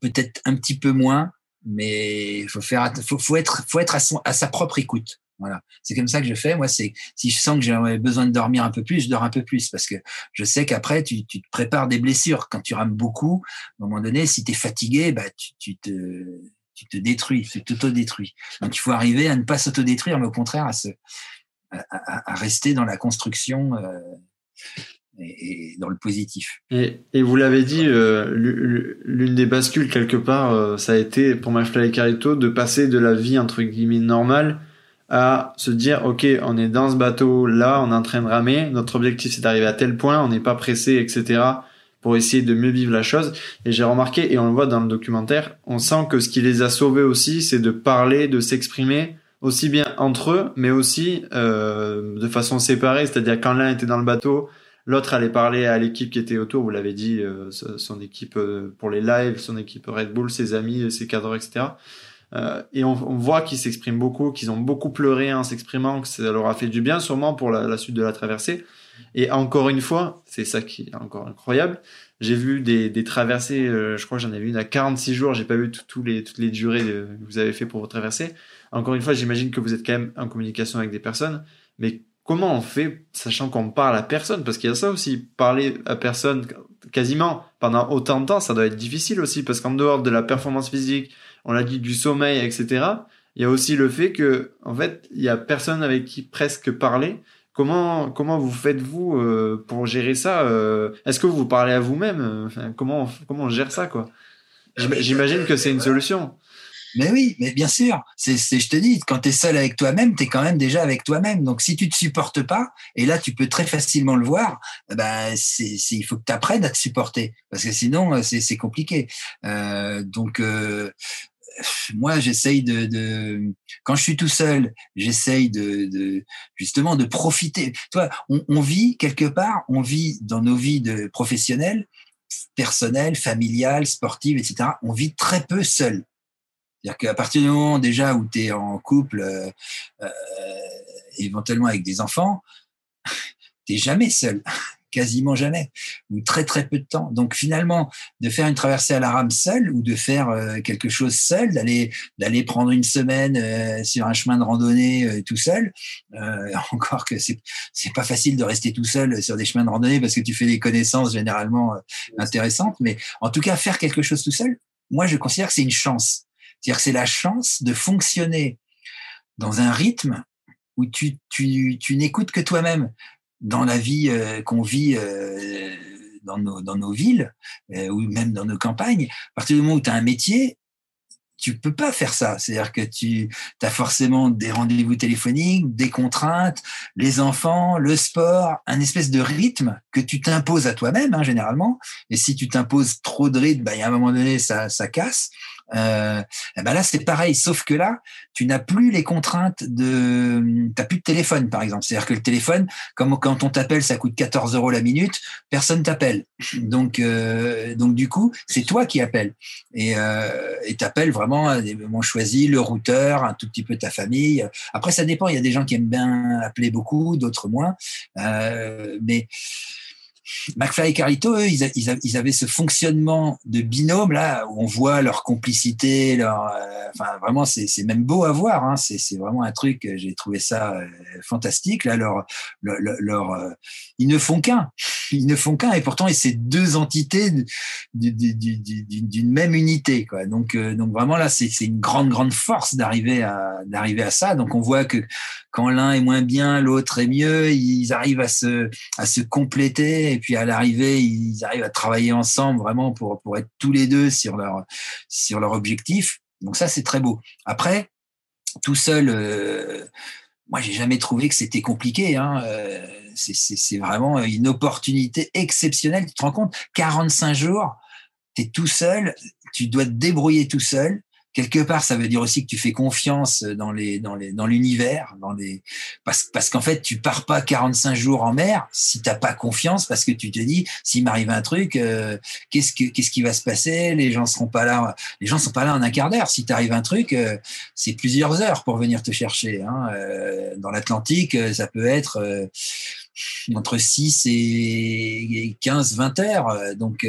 peut-être un petit peu moins, mais faut faut, être, à, sa propre écoute. Voilà, c'est comme ça que je fais. Moi, si je sens que j'ai besoin de dormir un peu plus, je dors un peu plus parce que je sais qu'après tu, te prépares des blessures. Quand tu rames beaucoup, à un moment donné, si tu es fatigué, bah tu, te tu te détruis, tu t'auto-détruis. Donc il faut arriver à ne pas s'auto-détruire, mais au contraire à, rester dans la construction euh, et, dans le positif. Et, et vous l'avez dit, euh, l'une des bascules quelque part, euh, ça a été pour MyFly et Carito de passer de la vie entre guillemets normale à se dire ok on est dans ce bateau là on est en train de ramer notre objectif c'est d'arriver à tel point on n'est pas pressé etc pour essayer de mieux vivre la chose et j'ai remarqué et on le voit dans le documentaire on sent que ce qui les a sauvés aussi c'est de parler de s'exprimer aussi bien entre eux mais aussi euh, de façon séparée c'est-à-dire quand l'un était dans le bateau L'autre allait parler à l'équipe qui était autour, vous l'avez dit, euh, son équipe euh, pour les lives, son équipe Red Bull, ses amis, ses cadres, etc. Euh, et on, voit qu'ils s'expriment beaucoup, qu'ils ont beaucoup pleuré en s'exprimant, que ça leur a fait du bien sûrement pour la, suite de la traversée. Et encore une fois, c'est ça qui est encore incroyable. J'ai vu des, des traversées, je crois que j'en ai vu une à 46 jours, j'ai pas vu les, toutes les durées que vous avez fait pour vos traversées. Encore une fois, j'imagine que vous êtes quand même en communication avec des personnes, mais comment on fait, sachant qu'on parle à personne, parce qu'il y a ça aussi, parler à personne quasiment pendant autant de temps, ça doit être difficile aussi, parce qu'en dehors de la performance physique, on l'a dit du sommeil, etc. Il y a aussi le fait que, en fait, il y a personne avec qui presque parler. Comment comment vous faites vous euh, pour gérer ça euh, Est-ce que vous parlez à vous-même? Comment comment on gère ça quoi? J'imagine que c'est une solution. Mais oui, mais bien sûr. C'est, je te dis, quand tu es seul avec toi-même, tu es quand même déjà avec toi-même. Donc, si tu te supportes pas, et là, tu peux très facilement le voir, ben, c'est, il faut que tu apprennes à te supporter. Parce que sinon, euh, c'est, compliqué. Euh, donc, euh, moi, j'essaye de, quand je suis tout seul, j'essaye de, justement de profiter. Toi, on, on, vit quelque part, on vit dans nos vies de professionnels, personnelles, familiales, sportives, etc. On vit très peu seul. C'est-à-dire qu'à partir du moment déjà où tu es en couple, euh, euh, éventuellement avec des enfants, t'es jamais seul quasiment jamais, ou très très peu de temps. Donc finalement, de faire une traversée à la rame seul ou de faire euh, quelque chose seul, d'aller d'aller prendre une semaine sur un chemin de randonnée tout seul, encore que c'est c'est pas facile de rester tout seul sur des chemins de randonnée parce que tu fais des connaissances généralement intéressantes, mais en tout cas faire quelque chose tout seul, moi je considère que c'est une chance. C'est-à-dire c'est la chance de fonctionner dans un rythme où tu, tu, tu n'écoutes que toi-même dans la vie euh, qu'on vit euh, dans, nos, dans nos villes euh, ou même dans nos campagnes, à partir du moment où tu as un métier, tu peux pas faire ça. C'est-à-dire que tu as forcément des rendez-vous téléphoniques, des contraintes, les enfants, le sport, un espèce de rythme que tu t'imposes à toi-même, hein, généralement. Et si tu t'imposes trop de rythme, bah, il un moment donné, ça, ça casse. Euh, ben là, c'est pareil, sauf que là, tu n'as plus les contraintes de, t'as plus de téléphone, par exemple. C'est-à-dire que le téléphone, comme quand on t'appelle, ça coûte 14 euros la minute, personne t'appelle. Donc, euh, donc du coup, c'est toi qui appelles et euh, t'appelles vraiment moments choisis, le routeur, un tout petit peu ta famille. Après, ça dépend. Il y a des gens qui aiment bien appeler beaucoup, d'autres moins. Euh, mais McFly et Carlito, eux, ils, avaient ce fonctionnement de binôme là où on voit leur complicité, leur, euh, vraiment c'est même beau à voir. Hein, c'est vraiment un truc. J'ai trouvé ça euh, fantastique. Là, leur, leur, euh, ils ne font qu'un, ils ne font qu'un et pourtant c'est deux entités d'une même unité. Quoi. Donc donc vraiment là c'est une grande grande force d'arriver à d'arriver à ça. Donc on voit que quand l'un est moins bien, l'autre est mieux. Ils arrivent à se à se compléter et puis à l'arrivée, ils arrivent à travailler ensemble vraiment pour, pour être tous les deux sur leur, sur objectif. Donc ça, c'est très beau. Après, tout seul, euh, moi, j'ai jamais trouvé que c'était compliqué. Hein. Euh, c'est vraiment une opportunité exceptionnelle. Tu te rends compte, 45 jours, tu es tout seul, tu dois te débrouiller tout seul quelque part, ça veut dire aussi que tu fais confiance dans les, dans les, dans l'univers, dans les, parce, parce qu'en fait, tu pars pas 45 jours en mer si t'as pas confiance, parce que tu te dis, s'il m'arrive un truc, euh, qu'est-ce que, qu'est-ce qui va se passer? Les gens seront pas là, les gens sont pas là en un quart d'heure. Si t'arrive un truc, euh, c'est plusieurs heures pour venir te chercher. Hein. Euh, dans l'Atlantique, ça peut être entre 6 et 15, 20 heures. Donc,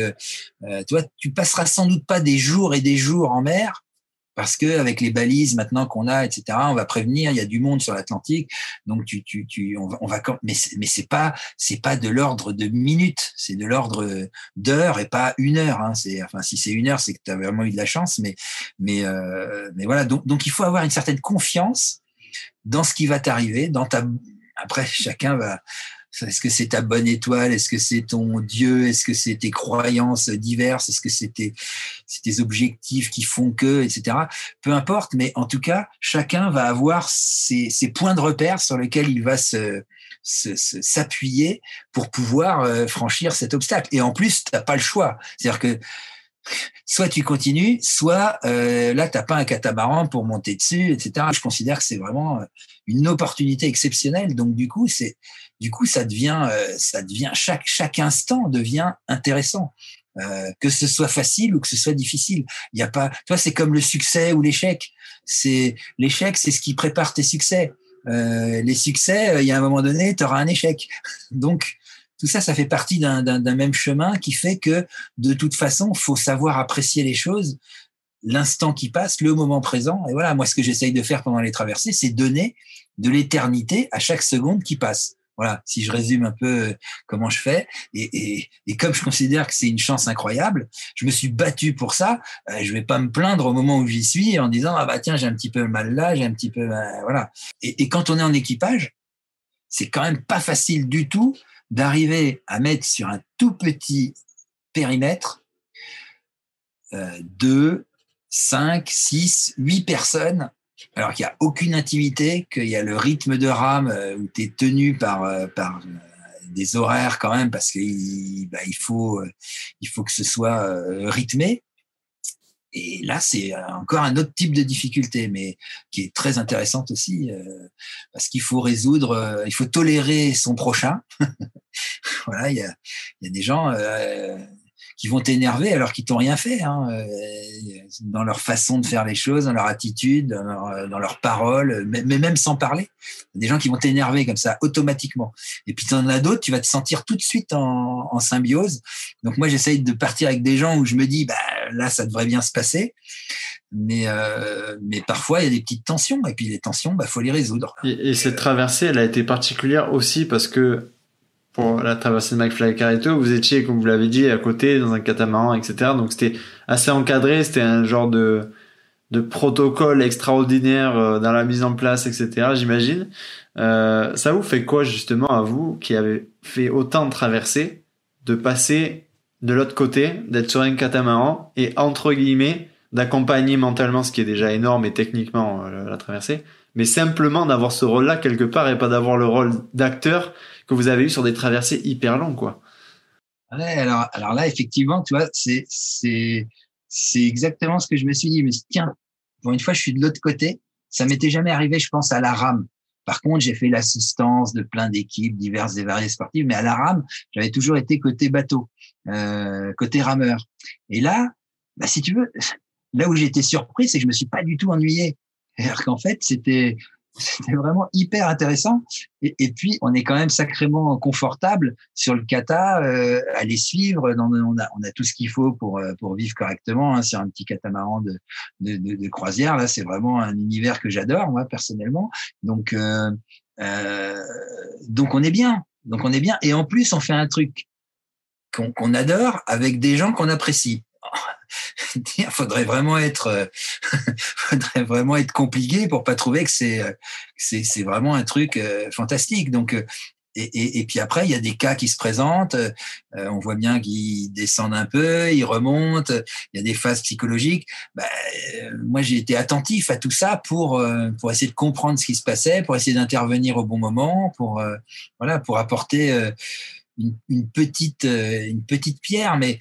toi, tu passeras sans doute pas des jours et des jours en mer parce que avec les balises maintenant qu'on a, etc., on va prévenir. Il y a du monde sur l'Atlantique, donc tu, tu, tu, on va, on va mais mais c'est pas, c'est pas de l'ordre de minutes, c'est de l'ordre d'heures et pas une heure. Hein. C'est, enfin, si c'est une heure, c'est que tu as vraiment eu de la chance, mais, mais, euh, mais voilà. Donc, donc il faut avoir une certaine confiance dans ce qui va t'arriver, dans ta. Après, chacun va est-ce que c'est ta bonne étoile? Est-ce que c'est ton Dieu? Est-ce que c'est tes croyances diverses? Est-ce que c'est tes, objectifs qui font que, etc. Peu importe, mais en tout cas, chacun va avoir ses, points de repère sur lesquels il va s'appuyer pour pouvoir euh, franchir cet obstacle. Et en plus, tu n'as pas le choix. C'est-à-dire que soit tu continues, soit euh, là, tu n'as pas un catamaran pour monter dessus, etc. Je considère que c'est vraiment une opportunité exceptionnelle. Donc, du coup, c'est du coup, ça devient, euh, ça devient chaque chaque instant devient intéressant. Euh, que ce soit facile ou que ce soit difficile. Il y a pas, toi, c'est comme le succès ou l'échec. C'est l'échec, c'est ce qui prépare tes succès. Euh, les succès, euh, il y a un moment donné, tu auras un échec. Donc, tout ça, ça fait partie d'un même chemin qui fait que, de toute façon, faut savoir apprécier les choses, l'instant qui passe, le moment présent. Et voilà, moi, ce que j'essaye de faire pendant les traversées, c'est donner de l'éternité à chaque seconde qui passe. Voilà, si je résume un peu euh, comment je fais. Et, comme je considère que c'est une chance incroyable, je me suis battu pour ça. Euh, je vais pas me plaindre au moment où j'y suis en disant ah bah tiens j'ai un petit peu mal là, j'ai un petit peu euh, voilà. Et, quand on est en équipage, c'est quand même pas facile du tout d'arriver à mettre sur un tout petit périmètre deux, cinq, six, huit personnes alors qu'il n'y a aucune intimité, qu'il y a le rythme de rame euh, où tu es tenu par, euh, par euh, des horaires quand même, parce qu'il bah, il faut, il faut que ce soit rythmé. Et là, c'est encore un autre type de difficulté, mais qui est très intéressante aussi, parce qu'il faut résoudre, il faut tolérer son prochain. voilà, il y a, y a, des gens, qui vont t'énerver alors qu'ils t'ont rien fait, hein, euh, dans leur façon de faire les choses, dans leur attitude, dans, leur, dans leurs paroles, mais, même sans parler. Des gens qui vont t'énerver comme ça automatiquement. Et puis tu en as d'autres, tu vas te sentir tout de suite en, en symbiose. Donc moi j'essaye de partir avec des gens où je me dis bah là ça devrait bien se passer. Mais, euh, mais parfois il y a des petites tensions et puis les tensions bah faut les résoudre. Et cette traversée elle a été particulière aussi parce que pour la traversée de McFly Carito, vous étiez, comme vous l'avez dit, à côté dans un catamaran, etc. Donc c'était assez encadré, c'était un genre de de protocole extraordinaire euh, dans la mise en place, etc. J'imagine. Euh, ça vous fait quoi justement à vous qui avez fait autant de traversées, de passer de l'autre côté, d'être sur un catamaran et entre guillemets d'accompagner mentalement, ce qui est déjà énorme et techniquement euh, la traversée, mais simplement d'avoir ce rôle-là quelque part et pas d'avoir le rôle d'acteur que vous avez eu sur des traversées hyper longues, quoi. Ouais, alors, alors là, effectivement, tu vois, c'est, c'est, c'est exactement ce que je me suis dit. Mais tiens, pour une fois, je suis de l'autre côté. Ça m'était jamais arrivé, je pense, à la rame. Par contre, j'ai fait l'assistance de plein d'équipes diverses et variées sportives, mais à la rame, j'avais toujours été côté bateau, euh, côté rameur. Et là, bah, si tu veux, là où j'étais surpris, c'est que je me suis pas du tout ennuyé. cest qu'en fait, c'était c'était vraiment hyper intéressant. Et, puis, on est quand même sacrément confortable sur le kata, euh, à les suivre. On, a, on a tout ce qu'il faut pour, euh, pour vivre correctement hein, sur un petit catamaran de, de, de, croisière. Là, c'est vraiment un univers que j'adore, moi, personnellement. Donc, euh, euh, donc, on est bien. Donc, on est bien. Et en plus, on fait un truc qu'on qu'on adore avec des gens qu'on apprécie. il faudrait vraiment être, euh, faudrait vraiment être compliqué pour pas trouver que c'est, euh, c'est, vraiment un truc euh, fantastique. Donc, et, puis après, il y a des cas qui se présentent. on voit bien qu'ils descendent un peu, ils remontent. Il y a des phases psychologiques. Bah, moi, j'ai été attentif à tout ça pour pour essayer de comprendre ce qui se passait, pour essayer d'intervenir au bon moment, pour voilà, pour apporter une, une, petite une petite pierre. Mais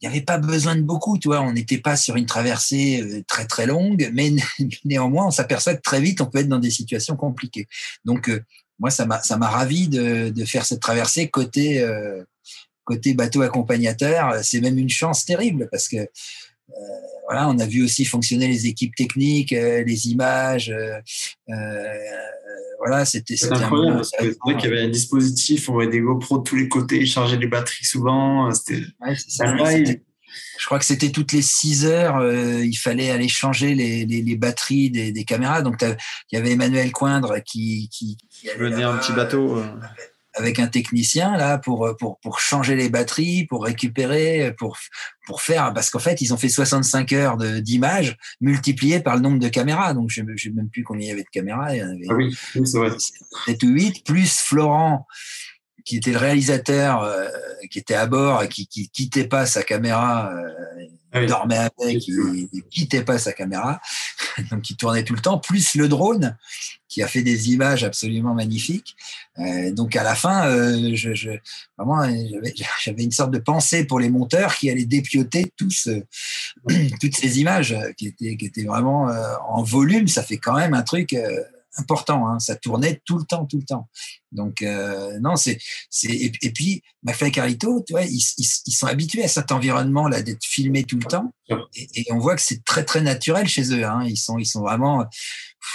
il n'y avait pas besoin de beaucoup, tu vois. On n'était pas sur une traversée euh, très très longue, mais néanmoins, on s'aperçoit que très vite, on peut être dans des situations compliquées. Donc, euh, moi, ça m'a ravi de, de faire cette traversée côté euh, côté bateau accompagnateur. C'est même une chance terrible parce que voilà, on a vu aussi fonctionner les équipes techniques, les images. Voilà, c'était incroyable. C'est vrai qu'il y avait un dispositif, on voyait des GoPro de tous les côtés, charger les batteries souvent. C'était ouais, je crois que c'était toutes les 6 heures, euh, il fallait aller changer les, les, les batteries des, des, caméras. Donc, il y avait Emmanuel Coindre qui, qui, qui venait un petit bateau. Euh avec un technicien là pour pour pour changer les batteries, pour récupérer, pour pour faire parce qu'en fait ils ont fait 65 heures d'images multipliées par le nombre de caméras. Donc je sais même plus combien il y avait de caméras. Il y en avait ah oui, c'est vrai. 7 ou 8 plus Florent qui était le réalisateur euh, qui était à bord et qui qui quittait pas sa caméra euh, ah dormait avec, il, il, quittait pas sa caméra, donc il tournait tout le temps, plus le drone qui a fait des images absolument magnifiques. Euh, donc à la fin, euh, je, je, vraiment, j'avais une sorte de pensée pour les monteurs qui allaient dépioter tous, euh, toutes ces images qui étaient, qui étaient vraiment euh, en volume. Ça fait quand même un truc euh, important. Hein. Ça tournait tout le temps, tout le temps. Donc euh, non, c'est c'est et, et, puis McFly Carito, tu vois, ils, ils, ils, sont habitués à cet environnement là d'être filmés tout le temps, et, et on voit que c'est très très naturel chez eux. Hein. Ils sont ils sont vraiment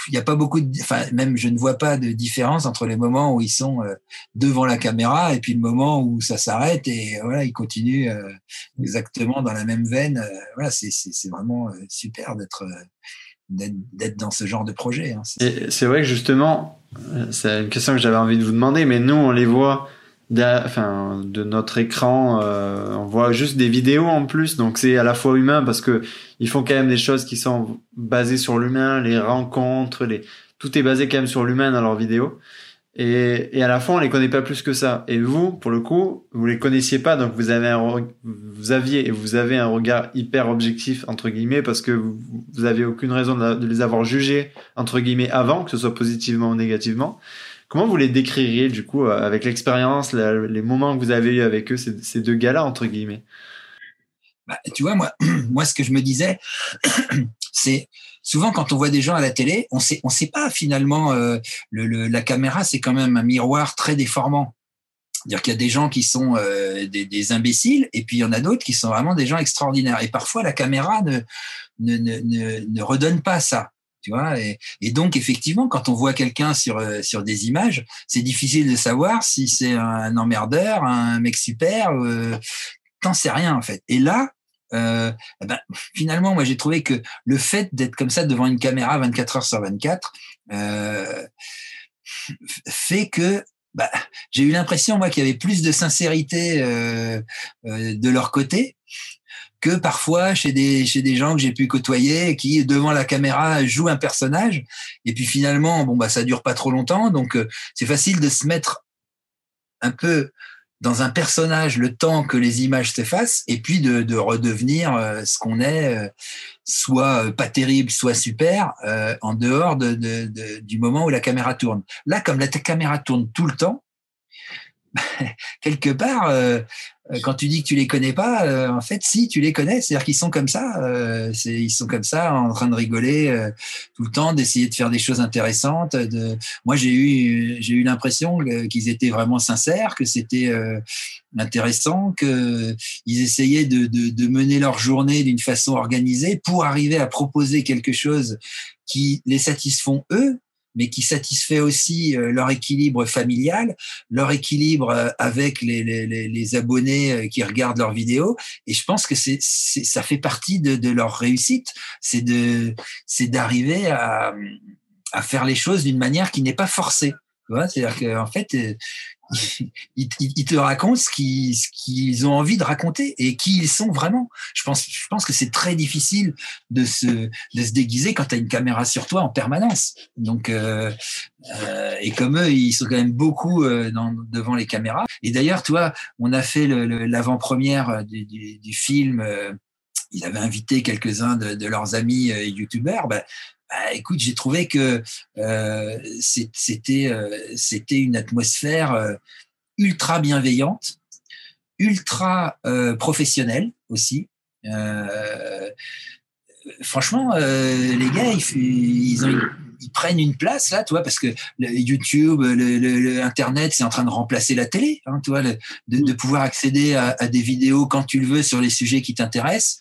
il n'y a pas beaucoup de, enfin, même je ne vois pas de différence entre les moments où ils sont euh, devant la caméra et puis le moment où ça s'arrête et voilà, ils continuent euh, exactement dans la même veine. Euh, voilà, c'est, c'est vraiment super d'être, d'être dans ce genre de projet. Hein. C'est, vrai que justement, c'est une question que j'avais envie de vous demander, mais nous, on les voit enfin, de notre écran, euh, on voit juste des vidéos en plus, donc c'est à la fois humain parce que ils font quand même des choses qui sont basées sur l'humain, les rencontres, les tout est basé quand même sur l'humain dans leurs vidéos. Et, à la fois on les connaît pas plus que ça. Et vous, pour le coup, vous les connaissiez pas, donc vous avez un, vous aviez et vous avez un regard hyper objectif entre guillemets parce que vous, vous avez aucune raison de, les avoir jugés entre guillemets avant, que ce soit positivement ou négativement. Comment vous les décririez du coup avec l'expérience, les moments que vous avez eu avec eux, ces, ces deux gars-là entre guillemets? Bah, tu vois, moi, moi, ce que je me disais, c'est souvent quand on voit des gens à la télé, on sait, on sait pas finalement. Euh, le, la caméra, c'est quand même un miroir très déformant. C'est-à-dire qu'il y a des gens qui sont euh, des, des, imbéciles, et puis il y en a d'autres qui sont vraiment des gens extraordinaires. Et parfois, la caméra ne, ne, ne, ne redonne pas ça. Tu vois et, et, donc effectivement, quand on voit quelqu'un sur euh, sur des images, c'est difficile de savoir si c'est un emmerdeur, un mec super. Euh, T'en sais rien en fait. Et là, euh, eh ben, finalement, moi j'ai trouvé que le fait d'être comme ça devant une caméra 24 heures sur 24 euh, fait que bah, j'ai eu l'impression moi qu'il y avait plus de sincérité euh, euh de leur côté que parfois chez des chez des gens que j'ai pu côtoyer qui devant la caméra jouent un personnage. Et puis finalement bon bah ça dure pas trop longtemps. Donc c'est facile de se mettre un peu dans un personnage le temps que les images s'effacent et puis de, de redevenir euh, ce qu'on est soit pas terrible soit super euh, en dehors de, de, de, du moment où la caméra tourne. Là comme la caméra tourne tout le temps quelque part, euh, euh, quand tu dis que tu les connais pas, euh, en fait, si tu les connais, c'est-à-dire qu'ils sont comme ça, euh, ils sont comme ça, en train de rigoler euh, tout le temps, d'essayer de faire des choses intéressantes. De... Moi, j'ai eu, j'ai eu l'impression qu'ils étaient vraiment sincères, que c'était intéressant, que ils essayaient de, de, de mener leur journée d'une façon organisée pour arriver à proposer quelque chose qui les satisfont eux, mais qui satisfait aussi euh, leur équilibre familial, leur équilibre euh, avec les, les, les, abonnés euh, qui regardent leurs vidéos. Et je pense que c'est, ça fait partie de, de leur réussite, c'est de, c'est d'arriver à, à faire les choses d'une manière qui n'est pas forcée. C'est-à-dire qu'en fait, ils, te racontent ce qu'ils, ont envie de raconter et qui ils sont vraiment. Je pense, que c'est très difficile de se, déguiser quand tu as une caméra sur toi en permanence. Donc, euh, euh, et comme eux, ils sont quand même beaucoup euh, devant les caméras. Et d'ailleurs, toi, on a fait l'avant-première du, du, film. Euh, ils avaient invité quelques-uns de, leurs amis euh, youtubeurs. Ben, écoute, j'ai trouvé que euh, c'était euh, c'était une atmosphère euh, ultra bienveillante, ultra professionnelle aussi. Franchement, les gars, ils, prennent une place là, tu vois, parce que YouTube, le, Internet, c'est en train de remplacer la télé, hein, tu vois, de, pouvoir accéder à, des vidéos quand tu le veux sur les sujets qui t'intéressent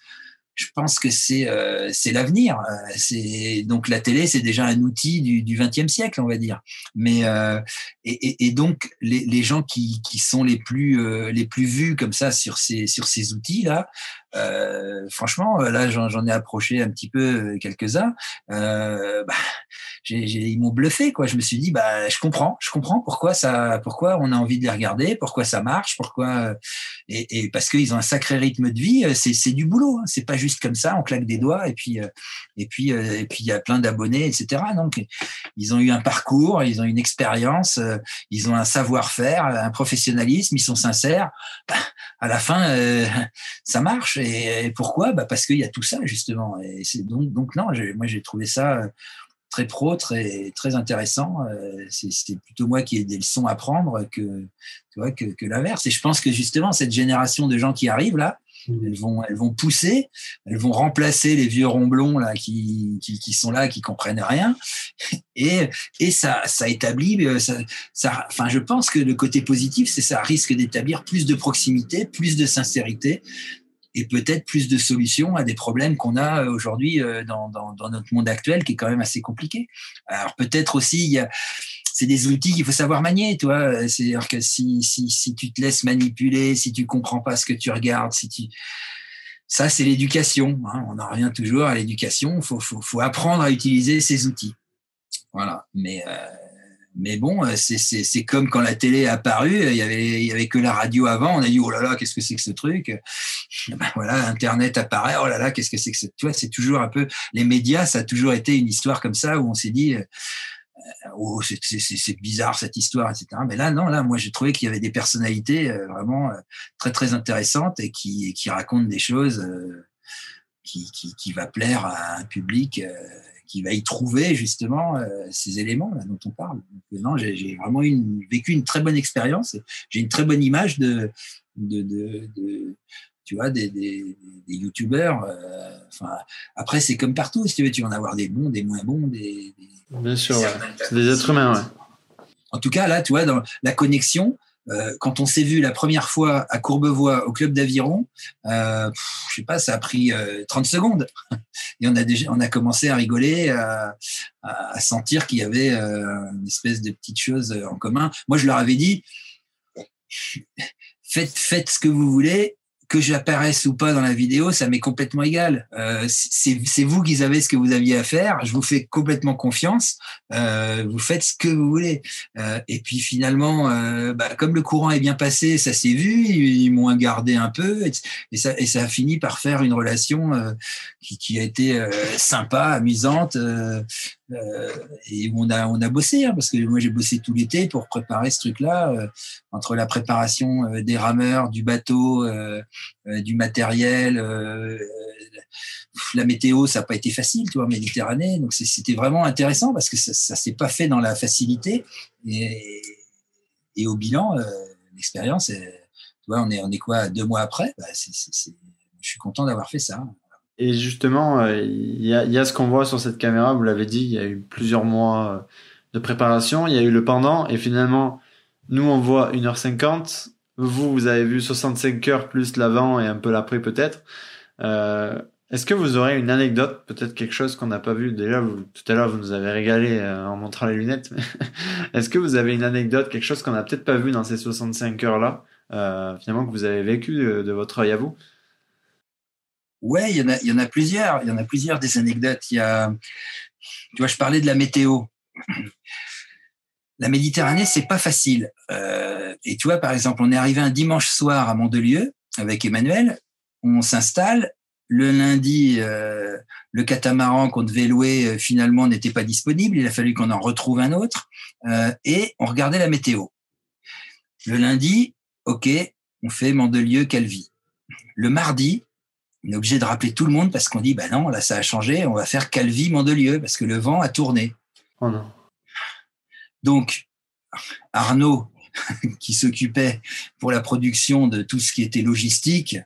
je pense que c'est euh, c'est l'avenir. Euh, c'est donc la télé, c'est déjà un outil du du XXe siècle, on va dire. Mais euh, et, donc les, les gens qui, qui sont les plus les plus vus comme ça sur ces sur ces outils là, euh, franchement, là j'en ai approché un petit peu quelques uns. Bah, ils m'ont bluffé quoi. Je me suis dit bah je comprends, je comprends pourquoi ça, pourquoi on a envie de les regarder, pourquoi ça marche, pourquoi et, et parce qu'ils ont un sacré rythme de vie. C'est du boulot, hein. c'est pas juste comme ça, on claque des doigts et puis euh, et puis euh, et puis il y a plein d'abonnés, etc. Donc ils ont eu un parcours, ils ont une expérience, euh, ils ont un savoir-faire, un professionnalisme, ils sont sincères. Bah, à la fin, ça marche. Et, pourquoi? Bah Parce qu'il y a tout ça justement. Et donc donc non, moi j'ai trouvé ça très pro, très très intéressant. C'est plutôt moi qui ai des leçons à prendre que tu vois que, que l'inverse. Et je pense que justement cette génération de gens qui arrivent là, Mmh. Elles vont, elles vont pousser, elles vont remplacer les vieux ronblons là qui, qui, qui sont là, qui comprennent rien. Et, et ça, ça établit, euh, ça, ça, enfin, je pense que le côté positif, c'est ça risque d'établir plus de proximité, plus de sincérité et peut-être plus de solutions à des problèmes qu'on a aujourd'hui euh, dans, dans, dans, notre monde actuel qui est quand même assez compliqué. Alors peut-être aussi c'est des outils qu'il faut savoir manier, toi. C'est-à-dire que si, si, si tu te laisses manipuler, si tu comprends pas ce que tu regardes, si tu ça, c'est l'éducation. Hein. On en revient toujours à l'éducation. Il faut, faut, faut, apprendre à utiliser ces outils. Voilà. Mais, euh, mais bon, c'est comme quand la télé est apparue. Il y avait, y avait que la radio avant. On a dit oh là là, qu'est-ce que c'est que ce truc? Ben Voilà, Internet apparaît. Oh là là, qu'est-ce que c'est que ce. Tu vois, c'est toujours un peu les médias. Ça a toujours été une histoire comme ça où on s'est dit euh, oh, c'est bizarre cette histoire, etc. Mais là, non, là, moi, j'ai trouvé qu'il y avait des personnalités euh, vraiment euh, très, très intéressantes et qui, qui racontent des choses qui, qui, qui va plaire à un public qui va y trouver justement ces éléments là, dont on parle. Donc, non, j'ai vraiment une, vécu une très bonne expérience. J'ai une très bonne image de, de, de, de tu vois, des, des, des youtubeurs. enfin, après, c'est comme partout, si tu veux, tu vas en avoir des bons, des moins bons, des. Bien sûr, c'est des êtres humains, ouais. En tout cas, là, tu vois, dans la connexion, euh, quand on s'est vu la première fois à Courbevoie au club d'aviron, euh, je sais pas, ça a pris euh, 30 secondes et on a déjà, commencé à rigoler, à, à sentir qu'il y avait euh, une espèce de petite chose en commun. Moi, je leur avais dit, faites, faites ce que vous voulez, que j'apparaisse ou pas dans la vidéo, ça m'est complètement égal. Euh, c'est vous qui savez ce que vous aviez à faire. Je vous fais complètement confiance. Euh, vous faites ce que vous voulez. Euh, et puis finalement, euh, bah, comme le courant est bien passé, ça s'est vu. Ils, m'ont gardé un peu et, ça, et ça a fini par faire une relation euh, qui, qui, a été euh, sympa, amusante. Et on a, on a bossé, hein, parce que moi j'ai bossé tout l'été pour préparer ce truc-là, entre la préparation des rameurs, du bateau, euh, du matériel. Euh, la météo, ça n'a pas été facile, tu vois, Méditerranée. Donc c'était vraiment intéressant parce que ça, ça s'est pas fait dans la facilité. Et, et au bilan, euh, l'expérience, tu vois, on est, on est quoi deux mois après? Bah, Je suis content d'avoir fait ça. Et justement, il y, a, y, a, ce qu'on voit sur cette caméra, vous l'avez dit, il y a eu plusieurs mois de préparation, il y a eu le pendant, et finalement, nous, on voit 1h50, vous, vous avez vu 65 heures plus l'avant et un peu l'après peut-être. Euh, Est-ce que vous aurez une anecdote, peut-être quelque chose qu'on n'a pas vu? Déjà, tout à l'heure, vous nous avez régalé euh, en montrant les lunettes. Est-ce que vous avez une anecdote, quelque chose qu'on n'a peut-être pas vu dans ces 65 heures-là, euh, finalement, que vous avez vécu de, votre œil à vous? Ouais, il y, en a, plusieurs. Il y en a plusieurs des anecdotes. Il y a, tu vois, je parlais de la météo la Méditerranée, c'est pas facile. Euh, et tu vois, par exemple, on est arrivé un dimanche soir à Mandelieu avec Emmanuel. On s'installe. Le lundi, euh, le catamaran qu'on devait louer euh, finalement n'était pas disponible. Il a fallu qu'on en retrouve un autre. et on regardait la météo. Le lundi, ok, on fait Mandelieu, Calvi. Le mardi, on est obligé de rappeler tout le monde parce qu'on dit, bah non, là ça a changé, on va faire Calvi, Mandelieu parce que le vent a tourné. Oh non. Donc, Arnaud, qui s'occupait pour la production de tout ce qui était logistique,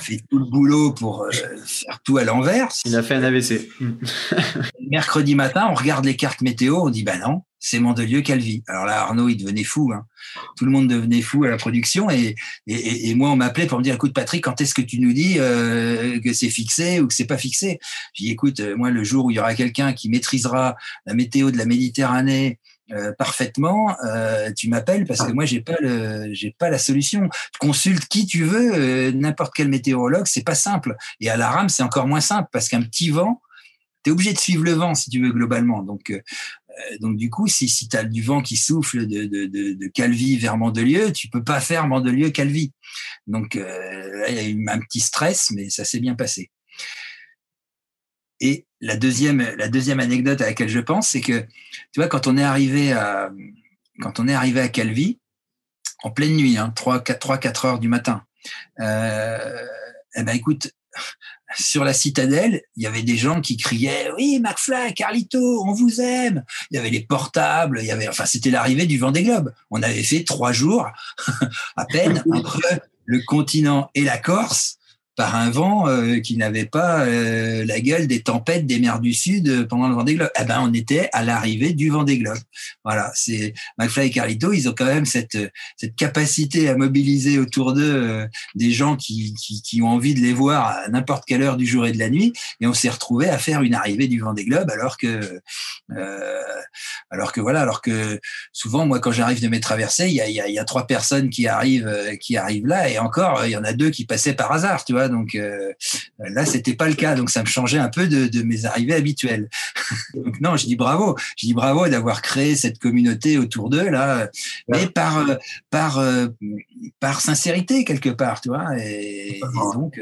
fait tout le boulot pour euh, faire tout à l'envers. Il a fait un AVC. Mercredi matin, on regarde les cartes météo, on dit bah non, c'est Mandelieu Calvi. Alors là, Arnaud, il devenait fou. Hein. Tout le monde devenait fou à la production et, et, et moi, on m'appelait pour me dire écoute, Patrick, quand est-ce que tu nous dis euh, que c'est fixé ou que c'est pas fixé? J'ai dit écoute, euh, moi, le jour où il y aura quelqu'un qui maîtrisera la météo de la Méditerranée euh, parfaitement, euh, tu m'appelles parce que moi j'ai pas le, j'ai pas la solution. Consulte qui tu veux, euh, n'importe quel météorologue, c'est pas simple. Et à la rame, c'est encore moins simple parce qu'un petit vent, tu es obligé de suivre le vent si tu veux globalement. Donc donc du coup, si, si tu as du vent qui souffle de, de, de, Calvi vers Mandelieu, tu peux pas faire Mandelieu-Calvi. Donc là, il y a eu un petit stress, mais ça s'est bien passé. Et la deuxième, la deuxième anecdote à laquelle je pense, c'est que, tu vois, quand on est arrivé à, quand on est arrivé à Calvi, en pleine nuit, hein, 3, 4, 3, 4 heures du matin, euh, eh ben, écoute, sur la citadelle, il y avait des gens qui criaient oui McFly, Carlito, on vous aime. Il y avait les portables, il y avait enfin c'était l'arrivée du Vendée Globe. On avait fait trois jours à peine entre le continent et la Corse par un vent euh, qui n'avait pas euh, la gueule des tempêtes des mers du Sud euh, pendant le Vendée Globe. Eh ben, on était à l'arrivée du Vendée Globe. Voilà, c'est McFly et Carlito, ils ont quand même cette capacité à mobiliser autour d'eux des gens qui, ont envie de les voir à n'importe quelle heure du jour et de la nuit. Et on s'est retrouvé à faire une arrivée du Vendée Globe alors que alors que voilà, alors que souvent moi quand j'arrive de mes traversées, il y a, y a trois personnes qui arrivent qui arrivent là et encore il y en a deux qui passaient par hasard, tu vois. Donc euh, là, c'était pas le cas. Donc ça me changeait un peu de, mes arrivées habituelles. donc non, je dis bravo. Je dis bravo d'avoir créé cette communauté autour d'eux là, mais par euh, par euh, par sincérité quelque part, tu vois. Et, donc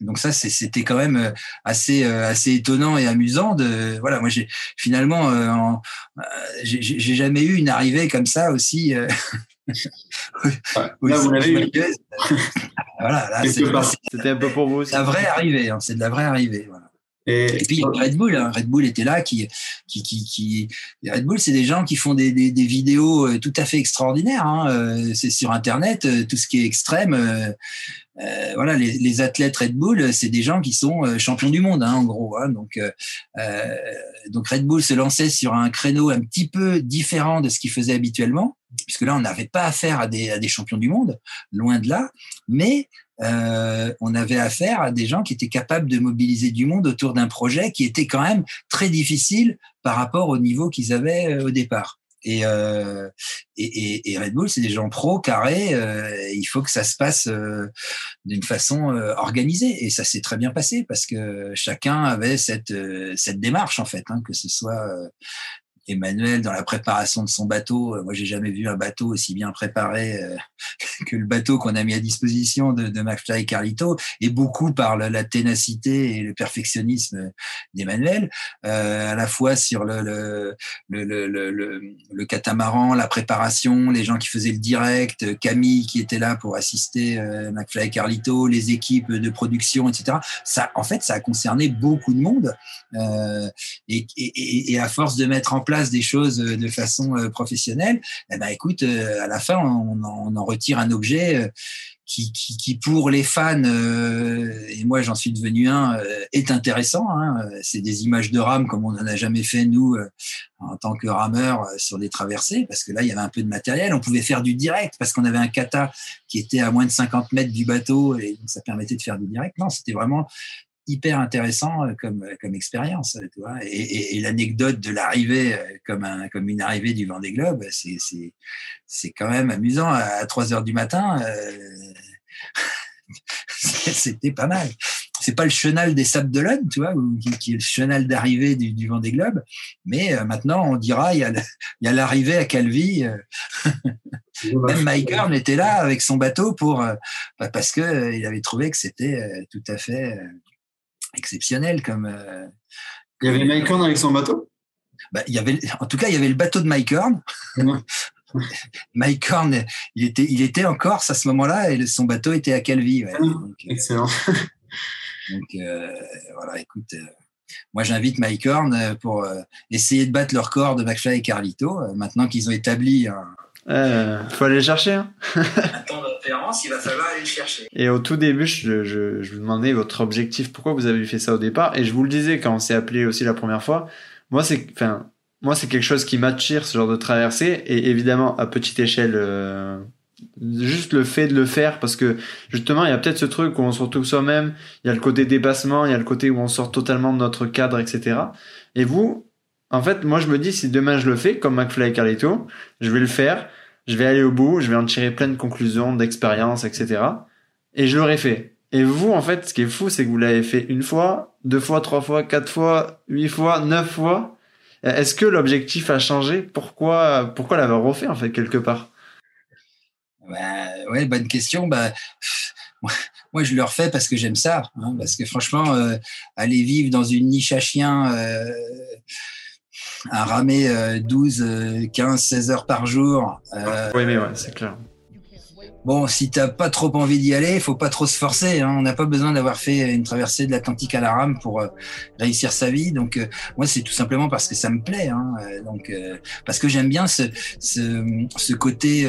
Donc ça, c'était quand même assez assez étonnant et amusant de voilà. Moi, j'ai finalement, euh, j'ai jamais eu une arrivée comme ça aussi. là, vous l'avez eu. voilà, là, c'était un peu pour vous. C'est la vraie arrivée, hein, c'est de la vraie arrivée. Voilà. Et, puis Red Bull, hein, Red Bull était là, qui, qui, qui, qui... Red Bull, c'est des gens qui font des, des, des, vidéos euh, tout à fait extraordinaires. Hein. Euh, c'est sur Internet, euh, tout ce qui est extrême. Euh, voilà, les, athlètes Red Bull, c'est des gens qui sont euh, champions du monde, hein, en gros. Hein. donc, euh, donc Red Bull se lançait sur un créneau un petit peu différent de ce qu'il faisait habituellement, puisque là, on n'avait pas affaire à des, à des champions du monde, loin de là, mais on avait affaire à des gens qui étaient capables de mobiliser du monde autour d'un projet qui était quand même très difficile par rapport au niveau qu'ils avaient au départ. Euh, et, et, et, Red Bull, c'est des gens pro, carrés. Euh, il faut que ça se passe euh, d'une façon organisée. Et ça s'est très bien passé parce que chacun avait cette, cette démarche, en fait, hein, que ce soit Emmanuel dans la préparation de son bateau. Euh, moi, j'ai jamais vu un bateau aussi bien préparé euh, que le bateau qu'on a mis à disposition de, de McFly et Carlito, et beaucoup par la, ténacité et le perfectionnisme d'Emmanuel, euh, à la fois sur le catamaran, la préparation, les gens qui faisaient le direct, Camille qui était là pour assister euh, McFly et Carlito, les équipes de production, etc. Ça, en fait, ça a concerné beaucoup de monde, et à force de mettre en place des choses euh, de façon euh, professionnelle, eh ben, écoute, euh, à la fin, on, en retire un objet qui, qui, pour les fans, et moi j'en suis devenu un, est intéressant. Hein. C'est des images de rame comme on n'en a jamais fait nous en tant que rameur sur des traversées, parce que là il y avait un peu de matériel. On pouvait faire du direct parce qu'on avait un kata qui était à moins de 50 mètres du bateau et ça permettait de faire du direct. Non, c'était vraiment hyper intéressant euh, comme, euh, comme expérience. Tu vois et, et, l'anecdote de l'arrivée euh, comme, un, comme une arrivée du Vendée Globe, c'est, c'est, c'est quand même amusant. À 3 heures du matin, euh, c'était pas mal. C'est pas le chenal des Sables d'Olonne, tu vois, qui, qui, est le chenal d'arrivée du, du Vendée Globe, mais maintenant on dira il y a, il y a l'arrivée à Calvi. Même Mike Horn était là avec son bateau pour bah, parce que il avait trouvé que c'était tout à fait exceptionnel comme. Euh, il y avait Mike Horn avec son bateau? Bah, il y avait, en tout cas, il y avait le bateau de Mike Horn. Mike Horn, il était, il était en Corse à ce moment-là et son bateau était à Calvi. Ouais. Euh, Excellent. Donc euh, voilà, écoute, euh, moi j'invite Mike Horn pour essayer de battre leur corps de McFly et Carlito. maintenant qu'ils ont établi un, euh, faut aller le chercher. Hein. il va falloir aller le chercher. Et au tout début, je, je, je, vous demandais votre objectif, pourquoi vous avez fait ça au départ. Et je vous le disais quand on s'est appelé aussi la première fois. Moi, c'est, enfin, moi, c'est quelque chose qui m'attire, ce genre de traversée. Et évidemment, à petite échelle, euh, juste le fait de le faire, parce que justement, il y a peut-être ce truc où on se retrouve soi-même. Il y a le côté dépassement, il y a le côté où on sort totalement de notre cadre, etc. Et vous, en fait, moi, je me dis, si demain je le fais, comme McFly et Carlito, je vais le faire je vais aller au bout, je vais en tirer plein de conclusions, d'expériences, etc. Et je l'aurais fait. Et vous, en fait, ce qui est fou, c'est que vous l'avez fait une fois, deux fois, trois fois, quatre fois, huit fois, neuf fois. Est-ce que l'objectif a changé? Pourquoi, pourquoi l'avoir refait, en fait, quelque part? Bah, Ouais, bonne question. Bah, moi, je le refais parce que j'aime ça. Hein, parce que franchement, euh, aller vivre dans une niche à chiens... Euh, à ramer 12, 15, 16 heures par jour. Euh, oui, mais ouais, c'est clair. Bon, si t'as pas trop envie d'y aller, faut pas trop se forcer. Hein. On n'a pas besoin d'avoir fait une traversée de l'Atlantique à la rame pour euh, réussir sa vie. Donc, euh, moi, c'est tout simplement parce que ça me plaît. Hein. Donc, parce que j'aime bien ce, ce, ce côté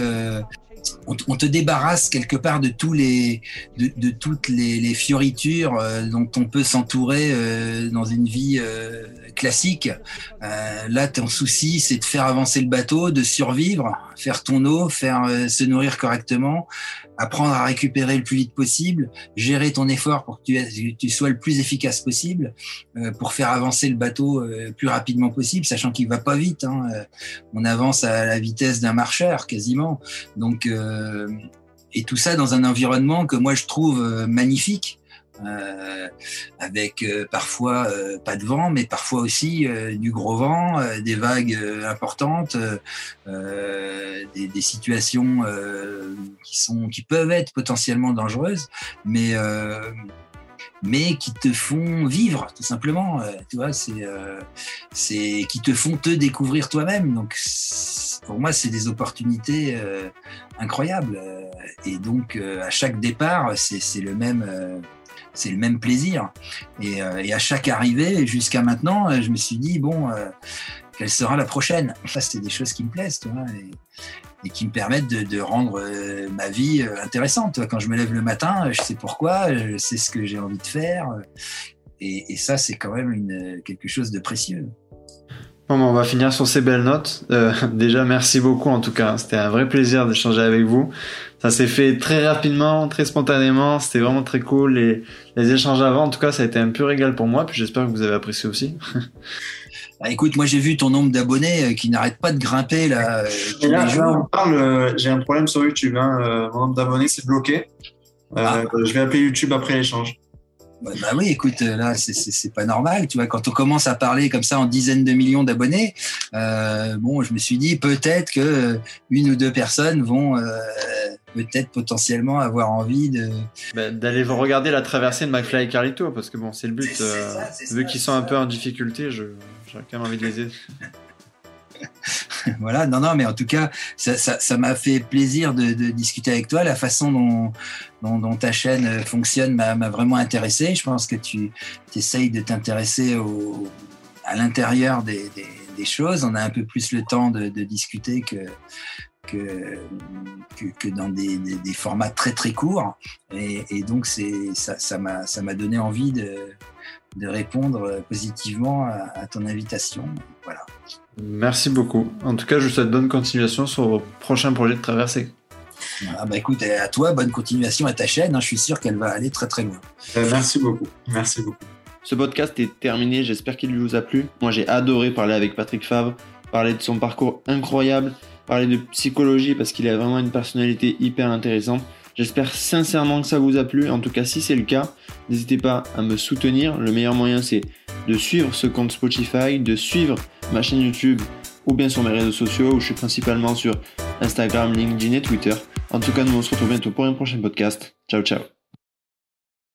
on, te débarrasse quelque part de tous les de, toutes les, fioritures euh, dont on peut s'entourer euh, dans une vie euh, classique. là, ton souci, c'est de faire avancer le bateau, de survivre, faire ton eau, faire se nourrir correctement, apprendre à récupérer le plus vite possible, gérer ton effort pour que tu, sois le plus efficace possible, euh, pour faire avancer le bateau euh, plus rapidement possible, sachant qu'il va pas vite. Hein, euh, on avance à la vitesse d'un marcheur quasiment. Donc, et tout ça dans un environnement que moi je trouve magnifique. Euh, avec euh, parfois euh, pas de vent, mais parfois aussi du gros vent, des vagues importantes, des, situations qui sont qui peuvent être potentiellement dangereuses, mais mais qui te font vivre tout simplement. tu vois, c'est c'est qui te font te découvrir toi-même. Donc pour moi, c'est des opportunités incroyables. Et donc à chaque départ, c'est le même c'est le même plaisir. Et, euh, et, à chaque arrivée, jusqu'à maintenant, euh, je me suis dit, bon, euh, quelle sera la prochaine? Ça, c'est des choses qui me plaisent, et, qui me permettent de, rendre ma vie intéressante. Quand je me lève le matin, je sais pourquoi, je sais ce que j'ai envie de faire. Et, ça, c'est quand même quelque chose de précieux. Bon, on va finir sur ces belles notes. Euh, déjà, merci beaucoup en tout cas. C'était un vrai plaisir d'échanger avec vous. Ça s'est fait très rapidement, très spontanément. C'était vraiment très cool. Les échanges avant, en tout cas, ça a été un pur régal pour moi. Puis j'espère que vous avez apprécié aussi. Bah, écoute, moi j'ai vu ton nombre d'abonnés euh, qui n'arrête pas de grimper là. Euh, là, on parle. j'ai un problème sur YouTube. Hein. mon nombre d'abonnés c'est bloqué. Ah. Je vais appeler YouTube après l'échange. Bah, bah, oui, écoute, euh, là, c'est pas normal. Tu vois, quand on commence à parler comme ça en dizaines de millions d'abonnés, euh, bon, je me suis dit peut-être que euh, une ou deux personnes vont euh, peut-être potentiellement avoir envie de bah, d'aller regarder la traversée de McFly et Carlito, parce que bon, c'est le but. Vu qu'ils sont un peu en difficulté, j'ai quand même envie de les aider. voilà, non, non, mais en tout cas, ça m'a fait plaisir de, discuter avec toi. La façon dont, ta chaîne fonctionne m'a vraiment intéressé. Je pense que tu essayes de t'intéresser à l'intérieur des, choses. On a un peu plus le temps de, discuter que, que, dans des, formats très très courts. Et, donc, ça m'a donné envie de, répondre positivement à, à ton invitation. Voilà. Merci beaucoup. En tout cas, je vous souhaite bonne continuation sur vos prochains projets de traversée. Ah bah écoute, à toi, bonne continuation à ta chaîne. Hein. je suis sûr qu'elle va aller très très loin. Euh, merci beaucoup. Merci beaucoup. Ce podcast est terminé. J'espère qu'il vous a plu. Moi, j'ai adoré parler avec Patrick Favre, parler de son parcours incroyable, parler de psychologie parce qu'il a vraiment une personnalité hyper intéressante. J'espère sincèrement que ça vous a plu. En tout cas, si c'est le cas, n'hésitez pas à me soutenir. Le meilleur moyen, c'est de suivre ce compte Spotify, de suivre ma chaîne YouTube ou bien sur mes réseaux sociaux où je suis principalement sur Instagram, LinkedIn et Twitter. En tout cas, nous on se retrouve bientôt pour un prochain podcast. Ciao ciao